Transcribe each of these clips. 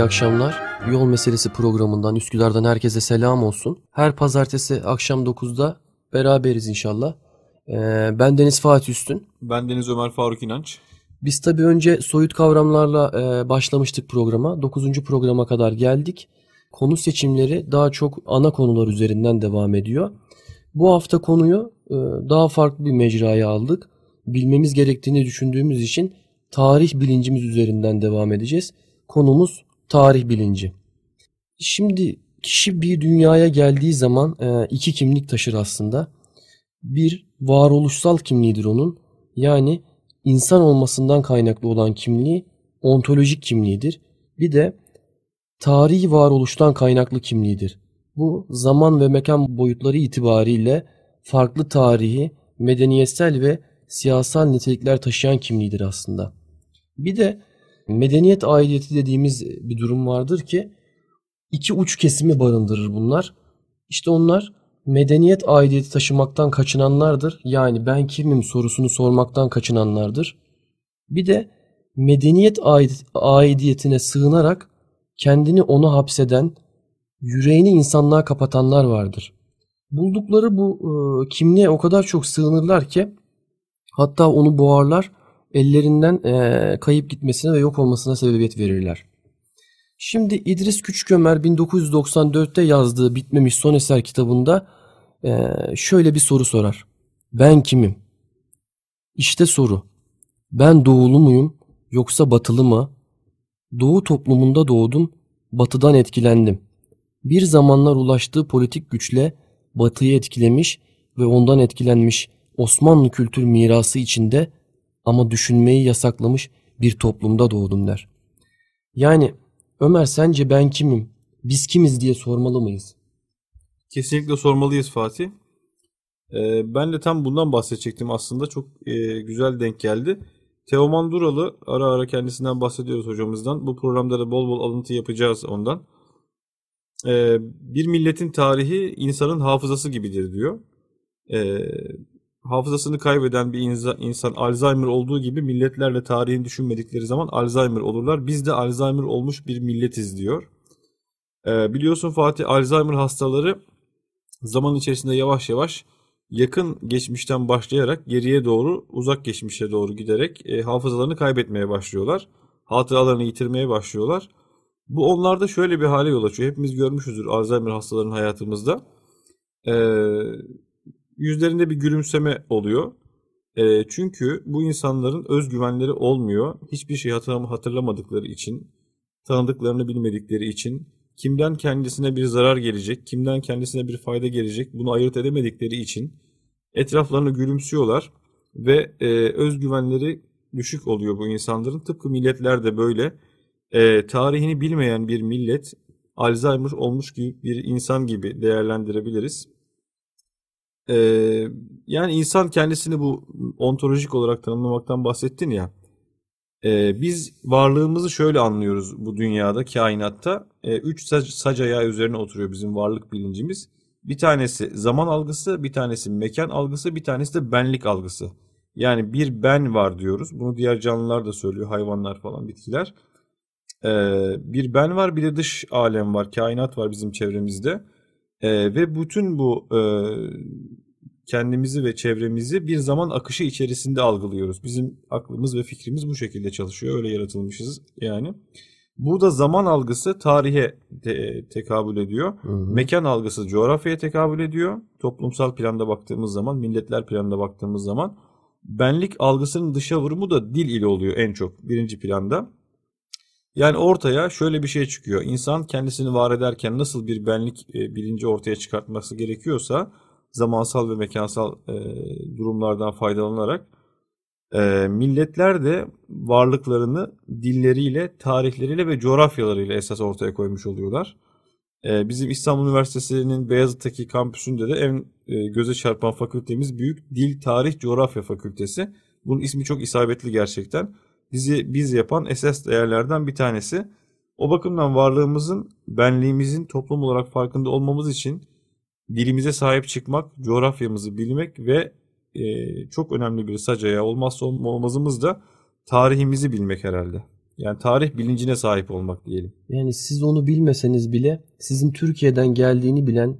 iyi akşamlar. Yol Meselesi programından Üsküdar'dan herkese selam olsun. Her pazartesi akşam 9'da beraberiz inşallah. Ee, ben Deniz Fatih Üstün. Ben Deniz Ömer Faruk İnanç. Biz tabii önce soyut kavramlarla e, başlamıştık programa. 9. programa kadar geldik. Konu seçimleri daha çok ana konular üzerinden devam ediyor. Bu hafta konuyu e, daha farklı bir mecraya aldık. Bilmemiz gerektiğini düşündüğümüz için tarih bilincimiz üzerinden devam edeceğiz. Konumuz tarih bilinci. Şimdi kişi bir dünyaya geldiği zaman e, iki kimlik taşır aslında. Bir varoluşsal kimliğidir onun. Yani insan olmasından kaynaklı olan kimliği ontolojik kimliğidir. Bir de tarihi varoluştan kaynaklı kimliğidir. Bu zaman ve mekan boyutları itibariyle farklı tarihi, medeniyetsel ve siyasal nitelikler taşıyan kimliğidir aslında. Bir de medeniyet aidiyeti dediğimiz bir durum vardır ki iki uç kesimi barındırır bunlar. İşte onlar medeniyet aidiyeti taşımaktan kaçınanlardır. Yani ben kimim sorusunu sormaktan kaçınanlardır. Bir de medeniyet aidiyetine sığınarak kendini ona hapseden, yüreğini insanlığa kapatanlar vardır. Buldukları bu e, kimliğe o kadar çok sığınırlar ki hatta onu boğarlar, ellerinden e, kayıp gitmesine ve yok olmasına sebebiyet verirler. Şimdi İdris Küçükömer 1994'te yazdığı Bitmemiş Son Eser kitabında e, şöyle bir soru sorar. Ben kimim? İşte soru. Ben doğulu muyum yoksa batılı mı? Doğu toplumunda doğdum, batıdan etkilendim. Bir zamanlar ulaştığı politik güçle batıyı etkilemiş ve ondan etkilenmiş Osmanlı kültür mirası içinde ama düşünmeyi yasaklamış bir toplumda doğdum der. Yani Ömer sence ben kimim, biz kimiz diye sormalı mıyız? Kesinlikle sormalıyız Fatih. Ee, ben de tam bundan bahsedecektim aslında. Çok e, güzel denk geldi. Teoman Duralı ara ara kendisinden bahsediyoruz hocamızdan. Bu programda da bol bol alıntı yapacağız ondan. Ee, bir milletin tarihi insanın hafızası gibidir diyor. Ee, hafızasını kaybeden bir insan, insan Alzheimer olduğu gibi milletlerle tarihini düşünmedikleri zaman Alzheimer olurlar. Biz de Alzheimer olmuş bir milletiz diyor. Ee, biliyorsun Fatih Alzheimer hastaları zaman içerisinde yavaş yavaş yakın geçmişten başlayarak geriye doğru uzak geçmişe doğru giderek e, hafızalarını kaybetmeye başlıyorlar. Hatıralarını yitirmeye başlıyorlar. Bu onlarda şöyle bir hale yol açıyor. Hepimiz görmüşüzdür Alzheimer hastalarının hayatımızda. Ee, yüzlerinde bir gülümseme oluyor. E, çünkü bu insanların özgüvenleri olmuyor. Hiçbir şey hatırlamadıkları için, tanıdıklarını bilmedikleri için, kimden kendisine bir zarar gelecek, kimden kendisine bir fayda gelecek bunu ayırt edemedikleri için etraflarını gülümsüyorlar ve e, özgüvenleri düşük oluyor bu insanların. Tıpkı milletler de böyle. E, tarihini bilmeyen bir millet Alzheimer olmuş gibi bir insan gibi değerlendirebiliriz. Ee, yani insan kendisini bu ontolojik olarak tanımlamaktan bahsettin ya. E, biz varlığımızı şöyle anlıyoruz bu dünyada, kainatta. E, üç sac, sac ayağı üzerine oturuyor bizim varlık bilincimiz. Bir tanesi zaman algısı, bir tanesi mekan algısı, bir tanesi de benlik algısı. Yani bir ben var diyoruz. Bunu diğer canlılar da söylüyor, hayvanlar falan, bitkiler. Ee, bir ben var, bir de dış alem var, kainat var bizim çevremizde. E, ve bütün bu e, kendimizi ve çevremizi bir zaman akışı içerisinde algılıyoruz. Bizim aklımız ve fikrimiz bu şekilde çalışıyor. Öyle yaratılmışız yani. Burada zaman algısı tarihe te- tekabül ediyor. Hı hı. Mekan algısı coğrafyaya tekabül ediyor. Toplumsal planda baktığımız zaman, milletler planında baktığımız zaman benlik algısının dışa vurumu da dil ile oluyor en çok birinci planda. Yani ortaya şöyle bir şey çıkıyor. İnsan kendisini var ederken nasıl bir benlik e, bilinci ortaya çıkartması gerekiyorsa zamansal ve mekansal e, durumlardan faydalanarak e, milletler de varlıklarını dilleriyle, tarihleriyle ve coğrafyalarıyla esas ortaya koymuş oluyorlar. Bizim İstanbul Üniversitesi'nin Beyazıt'taki kampüsünde de en göze çarpan fakültemiz Büyük Dil, Tarih, Coğrafya Fakültesi. Bunun ismi çok isabetli gerçekten bizi biz yapan esas değerlerden bir tanesi. O bakımdan varlığımızın, benliğimizin toplum olarak farkında olmamız için dilimize sahip çıkmak, coğrafyamızı bilmek ve e, çok önemli bir sacaya olmazsa olmazımız da tarihimizi bilmek herhalde. Yani tarih bilincine sahip olmak diyelim. Yani siz onu bilmeseniz bile sizin Türkiye'den geldiğini bilen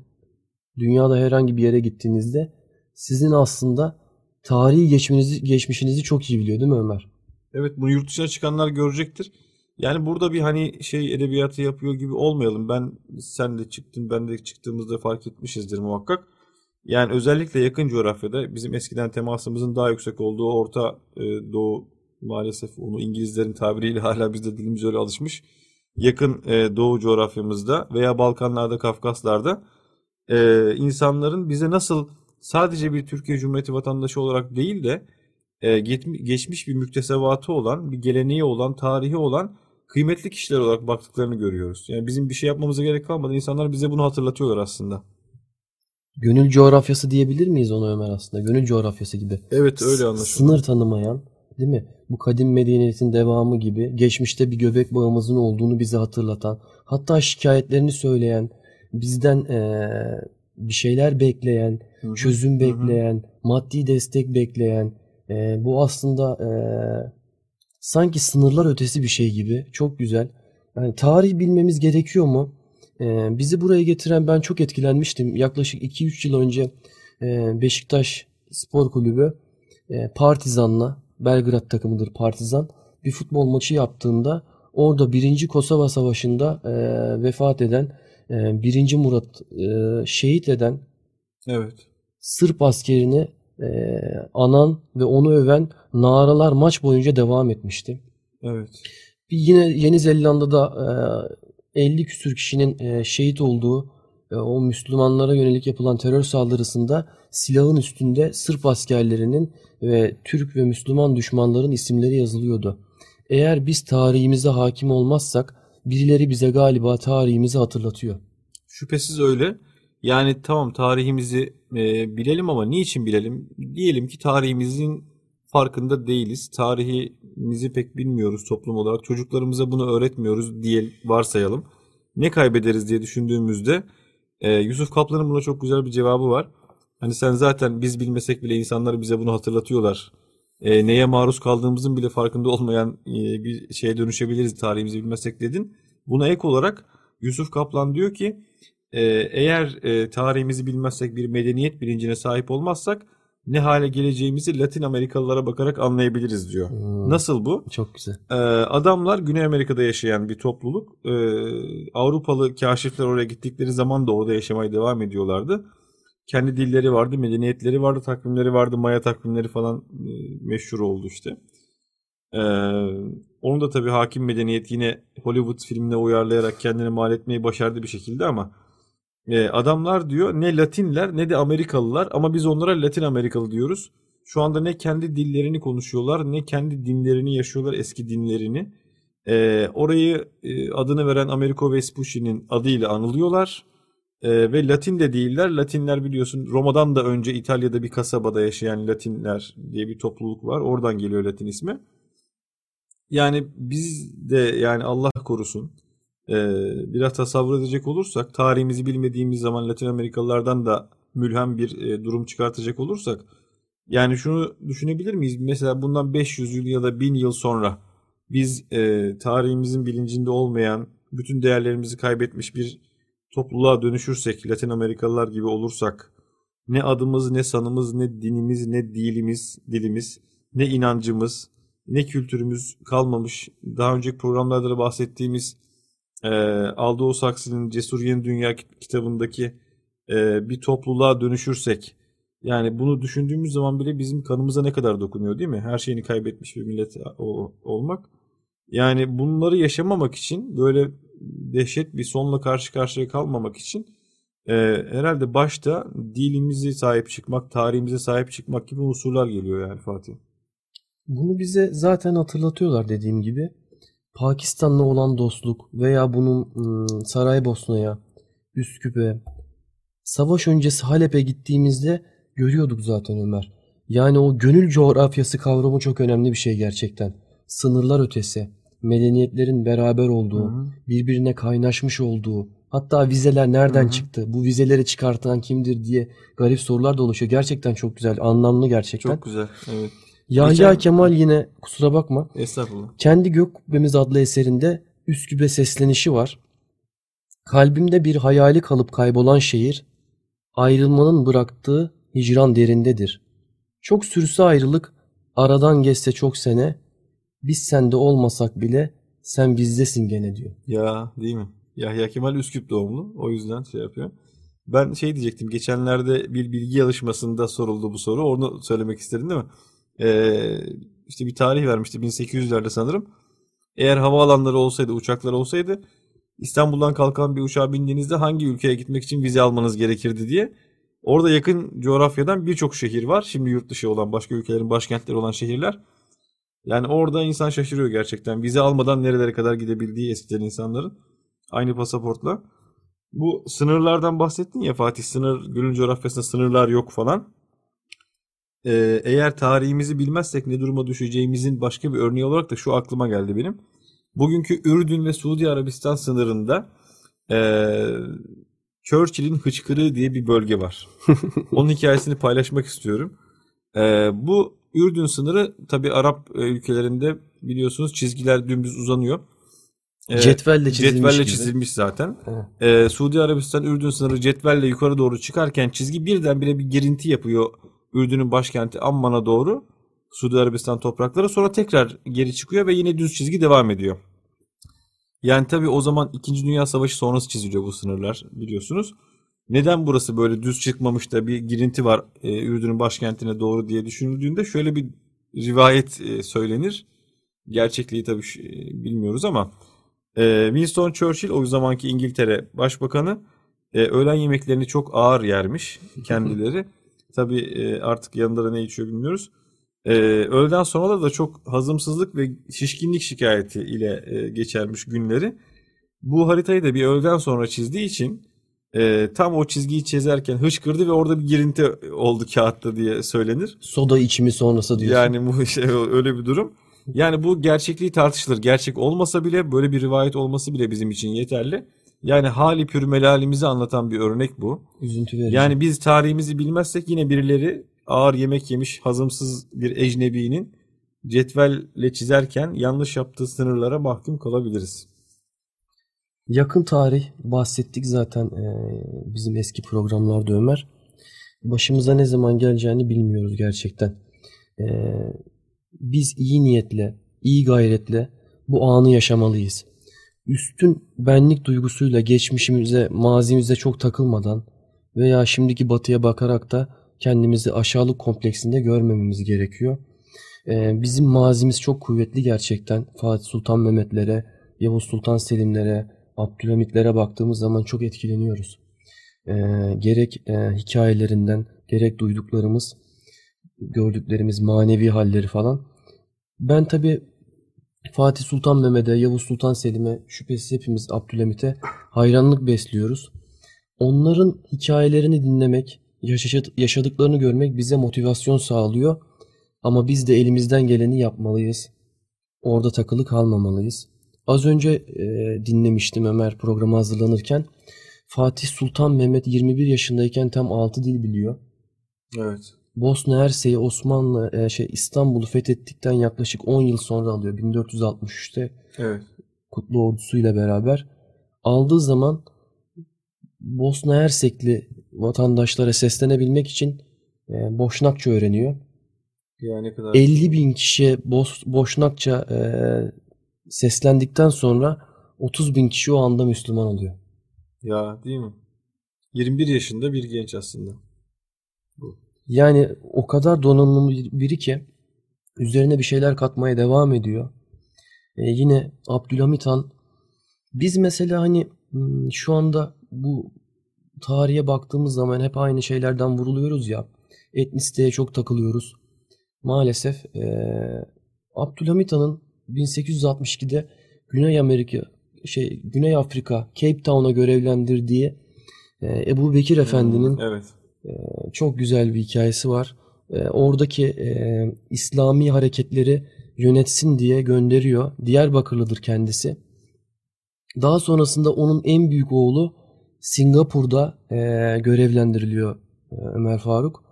dünyada herhangi bir yere gittiğinizde sizin aslında tarihi geçmişinizi, geçmişinizi çok iyi biliyor değil mi Ömer? Evet bunu yurt dışına çıkanlar görecektir. Yani burada bir hani şey edebiyatı yapıyor gibi olmayalım. Ben sen de çıktın ben de çıktığımızda fark etmişizdir muhakkak. Yani özellikle yakın coğrafyada bizim eskiden temasımızın daha yüksek olduğu Orta e, Doğu maalesef onu İngilizlerin tabiriyle hala bizde dilimiz öyle alışmış. Yakın e, Doğu coğrafyamızda veya Balkanlarda, Kafkaslar'da e, insanların bize nasıl sadece bir Türkiye Cumhuriyeti vatandaşı olarak değil de e, geçmiş bir müktesebatı olan, bir geleneği olan, tarihi olan kıymetli kişiler olarak baktıklarını görüyoruz. Yani bizim bir şey yapmamıza gerek kalmadan insanlar bize bunu hatırlatıyorlar aslında. Gönül coğrafyası diyebilir miyiz ona Ömer aslında? Gönül coğrafyası gibi. Evet öyle anlaşılıyor. Sınır tanımayan, değil mi? Bu kadim medeniyetin devamı gibi geçmişte bir göbek bağımızın olduğunu bize hatırlatan, hatta şikayetlerini söyleyen, bizden ee, bir şeyler bekleyen, Hı-hı. çözüm bekleyen, Hı-hı. maddi destek bekleyen, e, bu aslında e, sanki sınırlar ötesi bir şey gibi. Çok güzel. Yani tarih bilmemiz gerekiyor mu? E, bizi buraya getiren ben çok etkilenmiştim. Yaklaşık 2-3 yıl önce e, Beşiktaş Spor Kulübü e, Partizan'la Belgrad takımıdır Partizan bir futbol maçı yaptığında orada 1. Kosova Savaşı'nda e, vefat eden e, 1. Murat e, şehit eden evet. Sırp askerini e, anan ve onu öven naralar maç boyunca devam etmişti. Evet. Bir yine Yeni Zelanda'da e, 50 küsür kişinin e, şehit olduğu e, o Müslümanlara yönelik yapılan terör saldırısında silahın üstünde Sırp askerlerinin ve Türk ve Müslüman düşmanların isimleri yazılıyordu. Eğer biz tarihimize hakim olmazsak birileri bize galiba tarihimizi hatırlatıyor. Şüphesiz öyle. Yani tamam tarihimizi e, bilelim ama niçin bilelim? Diyelim ki tarihimizin farkında değiliz. Tarihimizi pek bilmiyoruz toplum olarak. Çocuklarımıza bunu öğretmiyoruz diye varsayalım. Ne kaybederiz diye düşündüğümüzde e, Yusuf Kaplan'ın buna çok güzel bir cevabı var. Hani sen zaten biz bilmesek bile insanlar bize bunu hatırlatıyorlar. E, neye maruz kaldığımızın bile farkında olmayan e, bir şeye dönüşebiliriz tarihimizi bilmesek dedin. Buna ek olarak Yusuf Kaplan diyor ki e, eğer e, tarihimizi bilmezsek bir medeniyet bilincine sahip olmazsak ne hale geleceğimizi Latin Amerikalılara bakarak anlayabiliriz diyor. Hmm, Nasıl bu? Çok güzel. Ee, adamlar Güney Amerika'da yaşayan bir topluluk. Ee, Avrupalı kaşifler oraya gittikleri zaman da orada yaşamaya devam ediyorlardı. Kendi dilleri vardı, medeniyetleri vardı, takvimleri vardı, Maya takvimleri falan e, meşhur oldu işte. Ee, onu da tabii hakim medeniyet yine Hollywood filmine uyarlayarak kendini mal etmeyi başardı bir şekilde ama e, adamlar diyor ne Latinler ne de Amerikalılar ama biz onlara Latin Amerikalı diyoruz. Şu anda ne kendi dillerini konuşuyorlar ne kendi dinlerini yaşıyorlar eski dinlerini. E, orayı e, adını veren Americo Vespucci'nin adıyla anılıyorlar. E, ve Latin de değiller. Latinler biliyorsun Roma'dan da önce İtalya'da bir kasabada yaşayan Latinler diye bir topluluk var. Oradan geliyor Latin ismi. Yani biz de yani Allah korusun biraz tasavvur edecek olursak tarihimizi bilmediğimiz zaman Latin Amerikalılardan da mülhem bir e, durum çıkartacak olursak yani şunu düşünebilir miyiz? Mesela bundan 500 yıl ya da 1000 yıl sonra biz e, tarihimizin bilincinde olmayan bütün değerlerimizi kaybetmiş bir topluluğa dönüşürsek Latin Amerikalılar gibi olursak ne adımız ne sanımız ne dinimiz ne dilimiz dilimiz ne inancımız ne kültürümüz kalmamış. Daha önceki programlarda da bahsettiğimiz e, Aldous Huxley'nin Cesur Yeni Dünya kitabındaki e, bir topluluğa dönüşürsek yani bunu düşündüğümüz zaman bile bizim kanımıza ne kadar dokunuyor değil mi? Her şeyini kaybetmiş bir millet o, olmak. Yani bunları yaşamamak için böyle dehşet bir sonla karşı karşıya kalmamak için e, herhalde başta dilimizi sahip çıkmak, tarihimize sahip çıkmak gibi unsurlar geliyor yani Fatih. Bunu bize zaten hatırlatıyorlar dediğim gibi. Pakistan'la olan dostluk veya bunun ıı, Saraybosna'ya, Üsküp'e, savaş öncesi Halep'e gittiğimizde görüyorduk zaten Ömer. Yani o gönül coğrafyası kavramı çok önemli bir şey gerçekten. Sınırlar ötesi, medeniyetlerin beraber olduğu, Hı-hı. birbirine kaynaşmış olduğu, hatta vizeler nereden Hı-hı. çıktı, bu vizeleri çıkartan kimdir diye garip sorular da oluşuyor. Gerçekten çok güzel, anlamlı gerçekten. Çok güzel, evet. Yahya Geçen- Kemal yine kusura bakma. Estağfurullah. Kendi Gök Kubbemiz adlı eserinde Üsküp'e seslenişi var. Kalbimde bir hayali kalıp kaybolan şehir, ayrılmanın bıraktığı hicran derindedir. Çok sürse ayrılık, aradan geçse çok sene, biz sende olmasak bile sen bizdesin gene diyor. Ya değil mi? Yahya Kemal Üsküp doğumlu. O yüzden şey yapıyor. Ben şey diyecektim. Geçenlerde bir bilgi yarışmasında soruldu bu soru. Onu söylemek istedin değil mi? Ee, işte bir tarih vermişti. 1800'lerde sanırım. Eğer havaalanları olsaydı, uçaklar olsaydı İstanbul'dan kalkan bir uçağa bindiğinizde hangi ülkeye gitmek için vize almanız gerekirdi diye. Orada yakın coğrafyadan birçok şehir var. Şimdi yurt dışı olan başka ülkelerin başkentleri olan şehirler. Yani orada insan şaşırıyor gerçekten. Vize almadan nerelere kadar gidebildiği eskiden insanların. Aynı pasaportla. Bu sınırlardan bahsettin ya Fatih. Sınır, gölün coğrafyasında sınırlar yok falan. Ee, eğer tarihimizi bilmezsek ne duruma düşeceğimizin başka bir örneği olarak da şu aklıma geldi benim. Bugünkü Ürdün ve Suudi Arabistan sınırında ee, Churchill'in hıçkırığı diye bir bölge var. Onun hikayesini paylaşmak istiyorum. Ee, bu Ürdün sınırı tabi Arap e, ülkelerinde biliyorsunuz çizgiler dümdüz uzanıyor. Ee, Cetvelle çizilmiş cetvelle gibi. çizilmiş zaten. Ee, Suudi Arabistan Ürdün sınırı cetvelle yukarı doğru çıkarken çizgi birdenbire bir girinti yapıyor Ürdün'ün başkenti Amman'a doğru. Suudi Arabistan toprakları sonra tekrar geri çıkıyor ve yine düz çizgi devam ediyor. Yani tabi o zaman 2. Dünya Savaşı sonrası çiziliyor bu sınırlar biliyorsunuz. Neden burası böyle düz çıkmamış da bir girinti var e, Ürdün'ün başkentine doğru diye düşünüldüğünde şöyle bir rivayet e, söylenir. Gerçekliği tabii ş- e, bilmiyoruz ama e, Winston Churchill o zamanki İngiltere Başbakanı e, öğlen yemeklerini çok ağır yermiş kendileri. Tabii e, artık yanında da ne içiyor bilmiyoruz. E, öğleden sonra da çok hazımsızlık ve şişkinlik şikayeti ile e, geçermiş günleri. Bu haritayı da bir öğleden sonra çizdiği için e, tam o çizgiyi çizerken hışkırdı ve orada bir girinti oldu kağıtta diye söylenir. Soda içimi sonrası diyorsun. Yani bu şey öyle bir durum. Yani bu gerçekliği tartışılır. Gerçek olmasa bile böyle bir rivayet olması bile bizim için yeterli. Yani hali pür melalimizi anlatan bir örnek bu. Üzüntü verici. Yani biz tarihimizi bilmezsek yine birileri ağır yemek yemiş hazımsız bir ecnebinin cetvelle çizerken yanlış yaptığı sınırlara mahkum kalabiliriz. Yakın tarih bahsettik zaten eee, bizim eski programlarda Ömer. Başımıza ne zaman geleceğini bilmiyoruz gerçekten. Eee, biz iyi niyetle, iyi gayretle bu anı yaşamalıyız. Üstün benlik duygusuyla geçmişimize, mazimize çok takılmadan veya şimdiki batıya bakarak da kendimizi aşağılık kompleksinde görmememiz gerekiyor. Eee, bizim mazimiz çok kuvvetli gerçekten. Fatih Sultan Mehmetlere, Yavuz Sultan Selimlere, Abdülhamitlere baktığımız zaman çok etkileniyoruz. Ee, gerek e, hikayelerinden, gerek duyduklarımız, gördüklerimiz manevi halleri falan. Ben tabii Fatih Sultan Mehmet'e, Yavuz Sultan Selim'e, şüphesiz hepimiz Abdülhamit'e hayranlık besliyoruz. Onların hikayelerini dinlemek, yaşa- yaşadıklarını görmek bize motivasyon sağlıyor. Ama biz de elimizden geleni yapmalıyız. Orada takılı kalmamalıyız. Az önce e, dinlemiştim Ömer programa hazırlanırken. Fatih Sultan Mehmet 21 yaşındayken tam 6 dil biliyor. Evet. Bosna Hersek'i Osmanlı e, şey İstanbul'u fethettikten yaklaşık 10 yıl sonra alıyor. 1463'te Evet. Kutlu ordusuyla beraber aldığı zaman Bosna Hersekli vatandaşlara seslenebilmek için e, Boşnakça öğreniyor. Yani ne kadar 50 bin kişiye Bos, Boşnakça e, seslendikten sonra 30 bin kişi o anda Müslüman oluyor. ya değil mi? 21 yaşında bir genç aslında. Yani o kadar donanımlı biri ki üzerine bir şeyler katmaya devam ediyor. E, yine Abdülhamit Han biz mesela hani hmm, şu anda bu tarihe baktığımız zaman hep aynı şeylerden vuruluyoruz ya. Etnisiteye çok takılıyoruz. Maalesef e, Abdülhamit Han'ın 1862'de Güney Amerika şey Güney Afrika Cape Town'a görevlendirdiği e, Ebu Bekir Efendi'nin Evet. Çok güzel bir hikayesi var. Ee, oradaki e, İslami hareketleri yönetsin diye gönderiyor. Diyarbakırlıdır kendisi. Daha sonrasında onun en büyük oğlu Singapur'da e, görevlendiriliyor e, Ömer Faruk.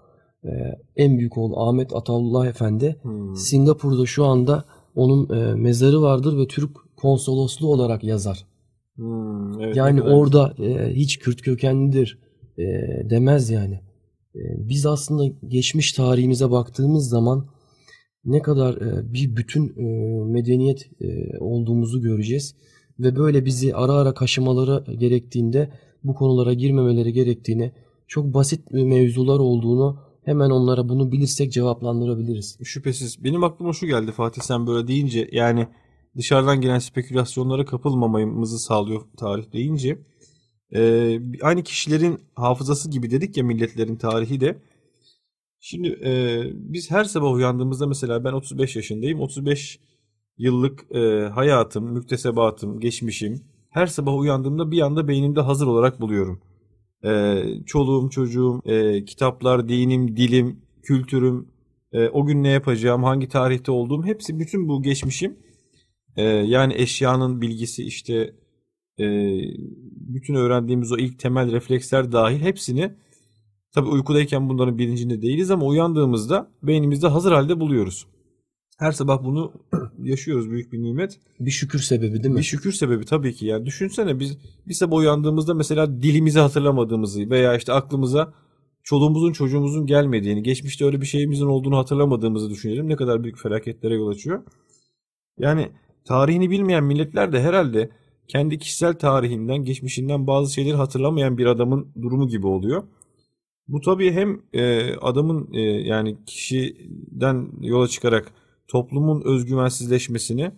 e, en büyük oğlu Ahmet Ataullah Efendi Hmm. Singapur'da şu anda onun e, mezarı vardır ve Türk konsolosluğu olarak yazar. Hmm, evet, Yani kadar orada e, hiç Kürt kökenlidir e, demez yani. E, biz aslında geçmiş tarihimize baktığımız zaman ne kadar e, bir bütün e, medeniyet e, olduğumuzu göreceğiz. Ve böyle bizi ara ara kaşımaları gerektiğinde bu konulara girmemeleri gerektiğini çok basit mevzular olduğunu hemen onlara bunu bilirsek cevaplandırabiliriz. Şüphesiz. Benim aklıma şu geldi Fatih sen böyle deyince yani dışarıdan gelen spekülasyonlara kapılmamamızı sağlıyor tarih deyince. Ee, aynı kişilerin hafızası gibi dedik ya milletlerin tarihi de. Şimdi e, biz her sabah uyandığımızda mesela ben 35 yaşındayım. 35 yıllık e, hayatım, müktesebatım, geçmişim her sabah uyandığımda bir anda beynimde hazır olarak buluyorum. E, çoluğum, çocuğum, e, kitaplar, dinim, dilim, kültürüm, e, o gün ne yapacağım, hangi tarihte olduğum hepsi bütün bu geçmişim. E, yani eşyanın bilgisi işte e, bütün öğrendiğimiz o ilk temel refleksler dahil hepsini tabii uykudayken bunların bilincinde değiliz ama uyandığımızda beynimizde hazır halde buluyoruz. Her sabah bunu yaşıyoruz büyük bir nimet. Bir şükür sebebi değil mi? Bir şükür sebebi tabii ki yani. Düşünsene biz bir sabah uyandığımızda mesela dilimizi hatırlamadığımızı veya işte aklımıza çoluğumuzun çocuğumuzun gelmediğini, geçmişte öyle bir şeyimizin olduğunu hatırlamadığımızı düşünelim. Ne kadar büyük felaketlere yol açıyor. Yani tarihini bilmeyen milletler de herhalde kendi kişisel tarihinden, geçmişinden bazı şeyleri hatırlamayan bir adamın durumu gibi oluyor. Bu tabii hem e, adamın e, yani kişiden yola çıkarak toplumun özgüvensizleşmesini,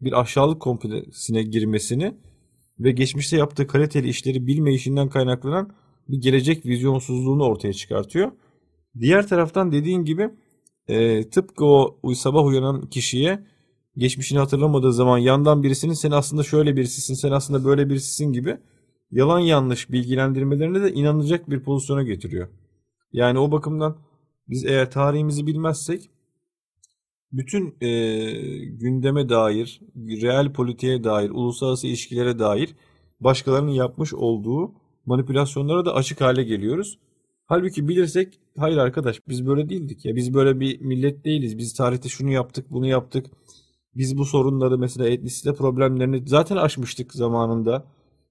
bir aşağılık kompleksine girmesini ve geçmişte yaptığı kaliteli işleri bilmeyişinden kaynaklanan bir gelecek vizyonsuzluğunu ortaya çıkartıyor. Diğer taraftan dediğin gibi e, tıpkı o sabah uyanan kişiye geçmişini hatırlamadığı zaman yandan birisinin sen aslında şöyle birisisin, sen aslında böyle birisisin gibi yalan yanlış bilgilendirmelerine de inanılacak bir pozisyona getiriyor. Yani o bakımdan biz eğer tarihimizi bilmezsek bütün e, gündeme dair, real politiğe dair, uluslararası ilişkilere dair başkalarının yapmış olduğu manipülasyonlara da açık hale geliyoruz. Halbuki bilirsek hayır arkadaş biz böyle değildik ya biz böyle bir millet değiliz. Biz tarihte şunu yaptık, bunu yaptık. Biz bu sorunları mesela etnisite problemlerini zaten aşmıştık zamanında.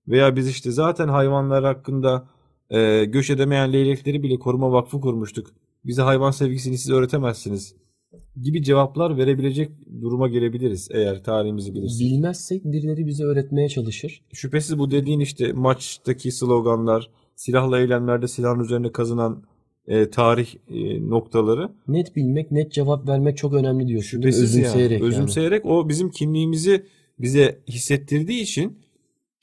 Veya biz işte zaten hayvanlar hakkında e, göç edemeyen leylekleri bile koruma vakfı kurmuştuk. Bize hayvan sevgisini siz öğretemezsiniz gibi cevaplar verebilecek duruma gelebiliriz eğer tarihimizi bilirsek. Bilmezsek birileri bize öğretmeye çalışır. Şüphesiz bu dediğin işte maçtaki sloganlar, silahla eylemlerde silahın üzerine kazınan e, tarih e, noktaları Net bilmek, net cevap vermek çok önemli mi? şüphesiz yani. Özümseyerek yani. Özümseyerek o bizim kimliğimizi bize hissettirdiği için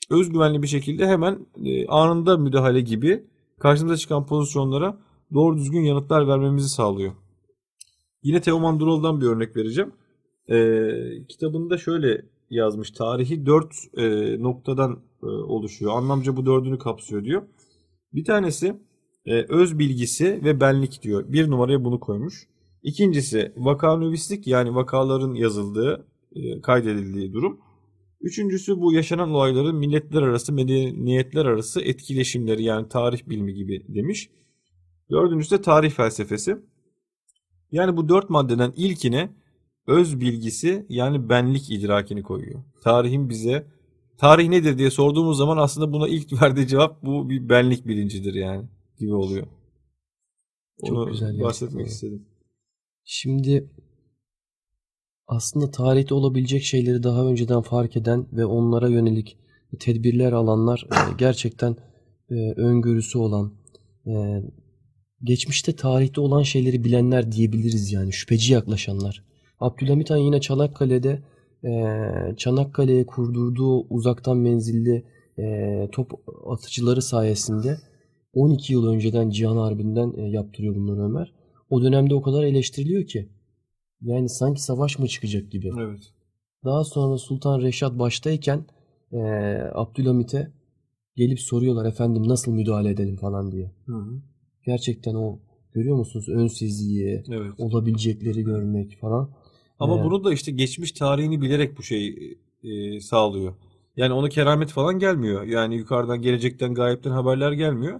özgüvenli bir şekilde hemen e, anında müdahale gibi karşımıza çıkan pozisyonlara doğru düzgün yanıtlar vermemizi sağlıyor. Yine Teoman Dural'dan bir örnek vereceğim. E, kitabında şöyle yazmış. Tarihi dört e, noktadan e, oluşuyor. Anlamca bu dördünü kapsıyor diyor. Bir tanesi e, öz bilgisi ve benlik diyor. Bir numaraya bunu koymuş. İkincisi vakanüvistik yani vakaların yazıldığı, e, kaydedildiği durum. Üçüncüsü bu yaşanan olayların milletler arası, medeniyetler arası etkileşimleri yani tarih bilimi gibi demiş. Dördüncüsü de tarih felsefesi. Yani bu dört maddeden ilkine öz bilgisi yani benlik idrakini koyuyor. Tarihin bize tarih nedir diye sorduğumuz zaman aslında buna ilk verdiği cevap bu bir benlik bilincidir yani gibi oluyor. Çok Onu güzel bahsetmek gerçekten. istedim. Şimdi aslında tarihte olabilecek şeyleri daha önceden fark eden ve onlara yönelik tedbirler alanlar e, gerçekten e, öngörüsü olan, e, geçmişte tarihte olan şeyleri bilenler diyebiliriz yani şüpheci yaklaşanlar. Abdülhamit Han yine Çanakkale'de Çanakkale'ye kurdurduğu uzaktan menzilli top atıcıları sayesinde 12 yıl önceden Cihan Harbi'nden e, yaptırıyor bunları Ömer. O dönemde o kadar eleştiriliyor ki. Yani sanki savaş mı çıkacak gibi. Evet. Daha sonra Sultan Reşat baştayken e, Abdülhamit'e gelip soruyorlar efendim nasıl müdahale edelim falan diye. Hı hı. Gerçekten o görüyor musunuz önsizliği, Evet. olabilecekleri görmek falan. Ama Ee, bunu da işte geçmiş tarihini bilerek bu şeyi e, sağlıyor. Yani ona keramet falan gelmiyor. Yani yukarıdan gelecekten gayipten haberler gelmiyor.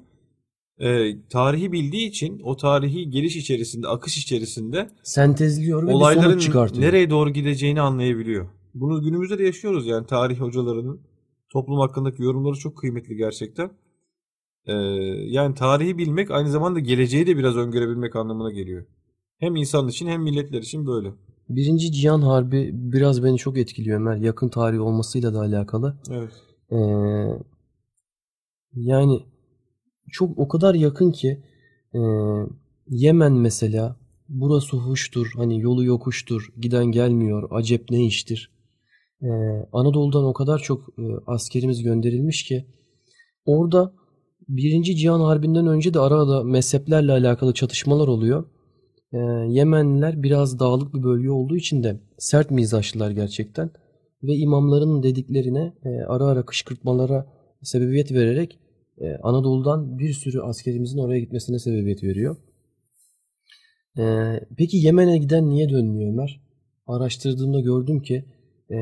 E, tarihi bildiği için o tarihi geliş içerisinde, akış içerisinde Sentezliyor ve bir olayların sonuç çıkartıyor. nereye doğru gideceğini anlayabiliyor. Bunu günümüzde de yaşıyoruz yani tarih hocalarının toplum hakkındaki yorumları çok kıymetli gerçekten. Ee, yani tarihi bilmek aynı zamanda geleceği de biraz öngörebilmek anlamına geliyor. Hem insan için hem milletler için böyle. Birinci Cihan Harbi biraz beni çok etkiliyor Ömer. Yakın tarih olmasıyla da alakalı. Evet. Ee, yani çok o kadar yakın ki e, Yemen mesela burası huştur hani yolu yokuştur giden gelmiyor acep ne iştir. Ee, Anadolu'dan o kadar çok e, askerimiz gönderilmiş ki orada Birinci Cihan Harbi'nden önce de arada mezheplerle alakalı çatışmalar oluyor. Ee, Yemenliler biraz dağlık bir bölge olduğu için de sert mizaçlılar gerçekten ve imamların dediklerine e, ara ara kışkırtmalara sebebiyet vererek e, Anadolu'dan bir sürü askerimizin oraya gitmesine sebebiyet veriyor. E, peki Yemen'e giden niye dönmüyor Ömer? Araştırdığımda gördüm ki e,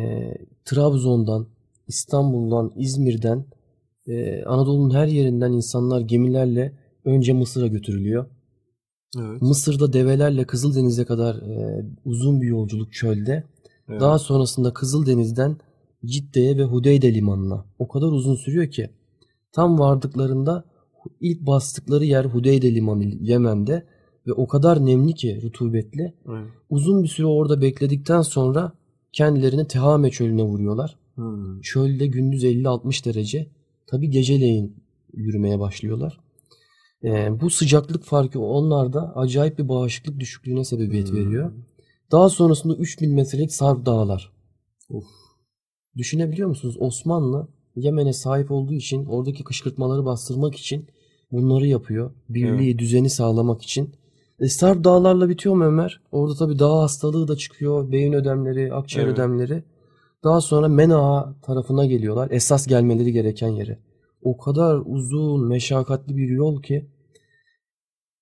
Trabzon'dan, İstanbul'dan, İzmir'den, e, Anadolu'nun her yerinden insanlar gemilerle önce Mısır'a götürülüyor. Evet. Mısır'da develerle Kızıldeniz'e kadar e, uzun bir yolculuk çölde. evet. Daha sonrasında Kızıldeniz'den Cidde'ye ve Hudeyde limanına. O kadar uzun sürüyor ki tam vardıklarında ilk bastıkları yer Hudeyde limanı Yemen'de ve o kadar nemli ki rutubetli. Evet. Uzun bir süre orada bekledikten sonra kendilerini Tehame çölüne vuruyorlar. Hmm. Çölde gündüz 50-60 derece. Tabi geceleyin yürümeye başlıyorlar. Ee, bu sıcaklık farkı onlarda acayip bir bağışıklık düşüklüğüne sebebiyet Hmm. veriyor. Daha sonrasında 3000 metrelik Sarp Dağlar. Of. Düşünebiliyor musunuz? Osmanlı Yemen'e sahip olduğu için oradaki kışkırtmaları bastırmak için bunları yapıyor. Birliği, düzeni sağlamak için. E, Sarp Dağlar'la bitiyor mu Ömer? Orada tabii dağ hastalığı da çıkıyor. Beyin ödemleri, akciğer Evet. ödemleri. Daha sonra Mena tarafına geliyorlar. Esas gelmeleri gereken yere. O kadar uzun, meşakkatli bir yol ki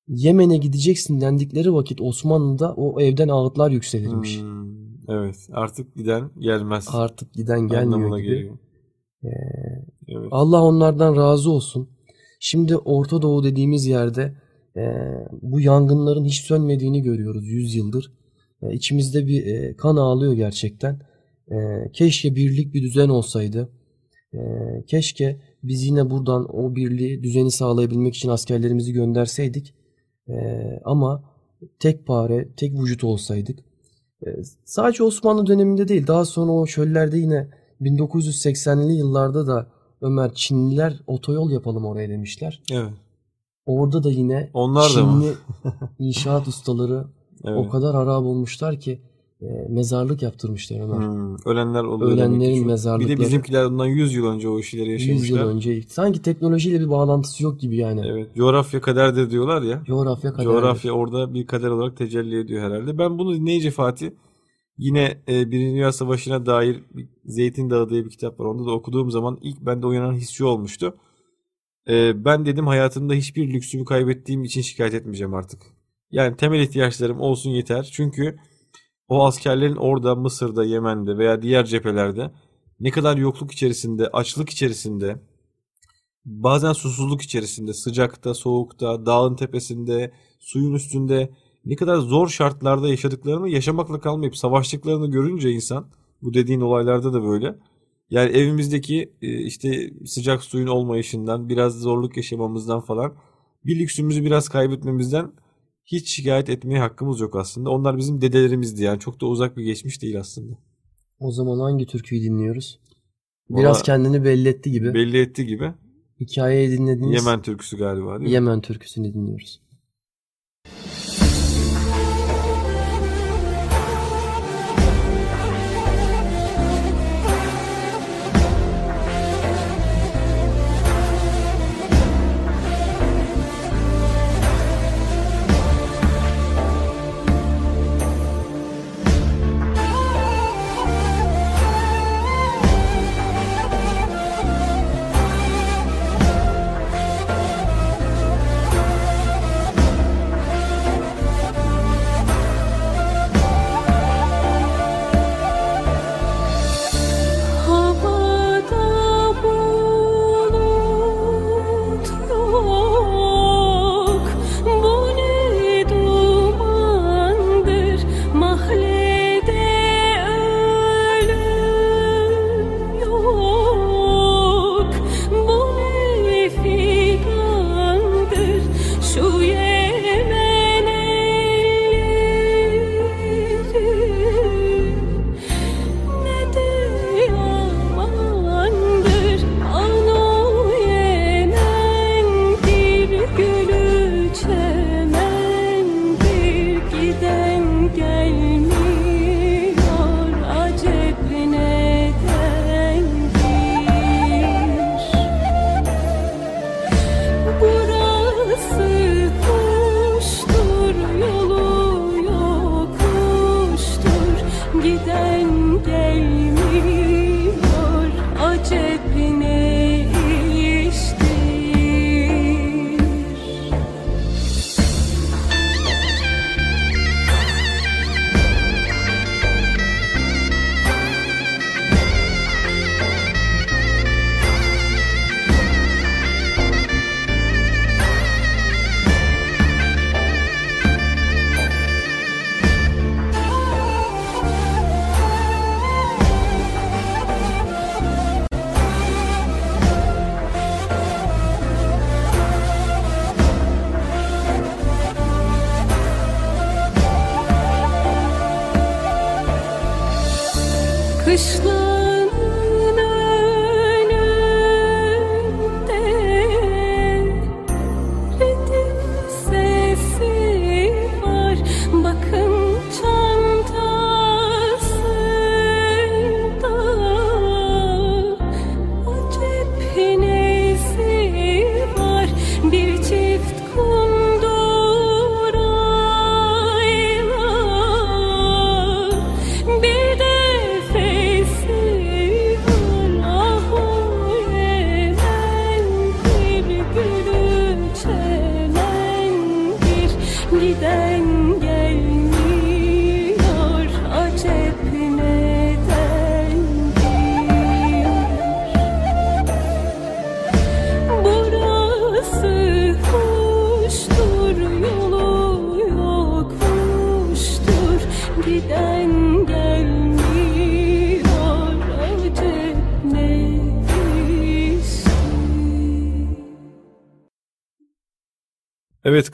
Yemen'e gideceksin dendikleri vakit Osmanlı'da o evden ağıtlar yükselirmiş. Hmm. Evet. Artık giden gelmez. Artık giden gelmiyor anlamına gibi. geliyor. Evet. Allah onlardan razı olsun. Şimdi Orta Doğu dediğimiz yerde e, bu yangınların hiç sönmediğini görüyoruz 100 yıldır. E, içimizde bir e, kan ağlıyor gerçekten. E, keşke birlik bir düzen olsaydı. E, keşke biz yine buradan o birliği, düzeni sağlayabilmek için askerlerimizi gönderseydik. E, ama tek pare, tek vücut olsaydık. E, sadece Osmanlı döneminde değil, daha sonra o çöllerde yine 1980'li yıllarda da Ömer Çinliler otoyol yapalım oraya demişler. Evet. Orada da yine Onlar da? Çinli inşaat ustaları Evet. o kadar harap olmuşlar ki e, mezarlık yaptırmışlar Ömer. Hmm, Ölenler oluyor Ölenlerin. Çünkü Bir mezarlıkları- de bizimkiler bundan 100 yıl önce o işleri 100 yıl yaşamışlar. önce. Sanki teknolojiyle bir bağlantısı yok gibi yani. Evet. Coğrafya kaderdir diyorlar ya. Coğrafya kadar. Coğrafya orada bir kader olarak tecelli ediyor herhalde. Ben bunu dinleyince Fatih yine e, Birinci Dünya Savaşı'na dair Zeytin Dağı diye bir kitap var. Onda da okuduğum zaman ilk bende uyanan his şu olmuştu. E, ben dedim hayatımda hiçbir lüksümü kaybettiğim için şikayet etmeyeceğim artık. Yani temel ihtiyaçlarım olsun yeter. Çünkü o askerlerin orada Mısır'da, Yemen'de veya diğer cephelerde ne kadar yokluk içerisinde, açlık içerisinde, bazen susuzluk içerisinde, sıcakta, soğukta, dağın tepesinde, suyun üstünde ne kadar zor şartlarda yaşadıklarını yaşamakla kalmayıp savaştıklarını görünce insan bu dediğin olaylarda da böyle. Yani evimizdeki e, işte sıcak suyun olmayışından, biraz zorluk yaşamamızdan falan bir lüksümüzü biraz kaybetmemizden hiç şikayet etmeye hakkımız yok aslında. Onlar bizim dedelerimizdi yani çok da uzak bir geçmiş değil aslında. O zaman hangi türküyü dinliyoruz? Biraz Valla kendini belli etti gibi. belli ettiği gibi Hikayeyi dinlediğiniz Yemen türküsü galiba değil mi? Yemen türküsünü dinliyoruz.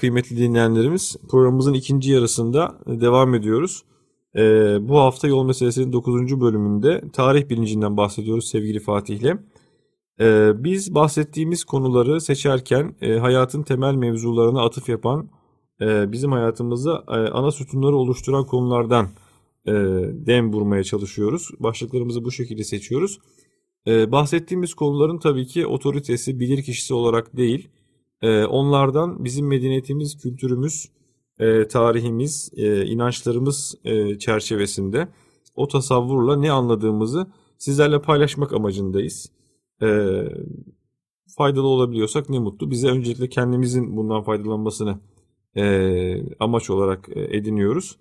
Kıymetli dinleyenlerimiz programımızın ikinci yarısında devam ediyoruz. Ee, bu hafta yol meselesinin 9. bölümünde tarih bilincinden bahsediyoruz sevgili Fatih'le. Ee, biz bahsettiğimiz konuları seçerken e, hayatın temel mevzularına atıf yapan, e, bizim hayatımızda e, ana sütunları oluşturan konulardan e, dem vurmaya çalışıyoruz. Başlıklarımızı bu şekilde seçiyoruz. E, bahsettiğimiz konuların tabii ki otoritesi, bilir kişisi olarak değil, e, onlardan bizim medeniyetimiz, kültürümüz, e, tarihimiz, e, inançlarımız e, çerçevesinde o tasavvurla ne anladığımızı sizlerle paylaşmak amacındayız. E, faydalı olabiliyorsak ne mutlu. Bize öncelikle kendimizin bundan faydalanmasını amaç olarak ediniyoruz.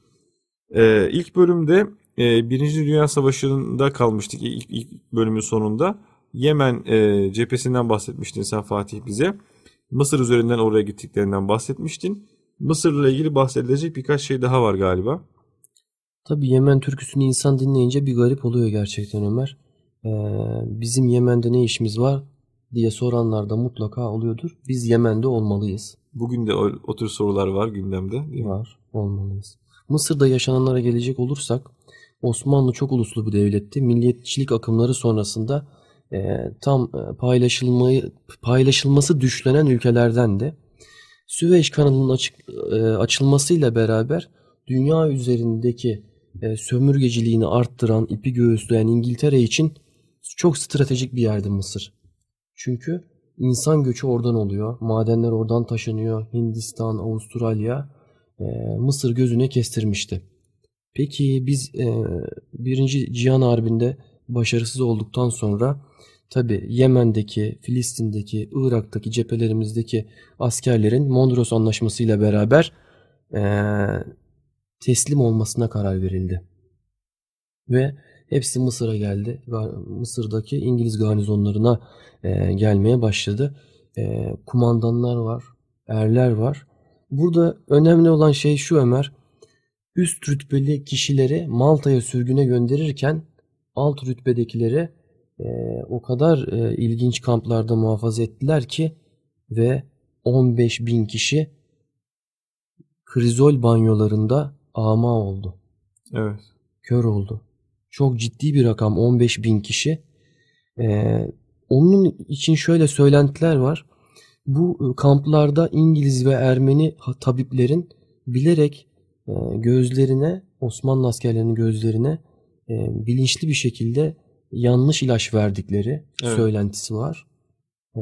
E, ilk bölümde Birinci Dünya Savaşı'nda kalmıştık ilk, bölümün sonunda. Yemen cephesinden bahsetmiştin sen Fatih bize. Mısır üzerinden oraya gittiklerinden bahsetmiştin. Mısır'la ilgili bahsedilecek birkaç şey daha var galiba. Tabii Yemen türküsünü insan dinleyince bir garip oluyor gerçekten Ömer. Ee, bizim Yemen'de ne işimiz var diye soranlar da mutlaka oluyordur. Biz Yemen'de olmalıyız. Bugün de o, o tür sorular var gündemde. Var, olmalıyız. Mısır'da yaşananlara gelecek olursak Osmanlı çok uluslu bir devletti. Milliyetçilik akımları sonrasında tam e, paylaşılmayı paylaşılması düşlenen ülkelerden de Süveyş kanalının açık, e, açılmasıyla beraber dünya üzerindeki e, sömürgeciliğini arttıran, ipi göğüsleyen İngiltere için çok stratejik bir yerdi Mısır. Çünkü insan göçü oradan oluyor, madenler oradan taşınıyor, Hindistan, Avustralya, e, Mısır gözüne kestirmişti. Peki biz e, Birinci Cihan Harbi'nde başarısız olduktan sonra tabi Yemen'deki, Filistin'deki, Irak'taki cephelerimizdeki askerlerin Mondros Anlaşması ile beraber e, teslim olmasına karar verildi. Ve hepsi Mısır'a geldi. Mısır'daki İngiliz garnizonlarına e, gelmeye başladı. E, kumandanlar var, erler var. Burada önemli olan şey şu Ömer. Üst rütbeli kişileri Malta'ya sürgüne gönderirken alt rütbedekileri e, o kadar e, ilginç kamplarda muhafaza ettiler ki ve 15 bin kişi krizol banyolarında ama oldu. Evet. Kör oldu. Çok ciddi bir rakam 15 bin kişi. Ee, onun için şöyle söylentiler var. Bu kamplarda İngiliz ve Ermeni tabiplerin bilerek e, gözlerine Osmanlı askerlerinin gözlerine e, bilinçli bir şekilde yanlış ilaç verdikleri evet. söylentisi var. E,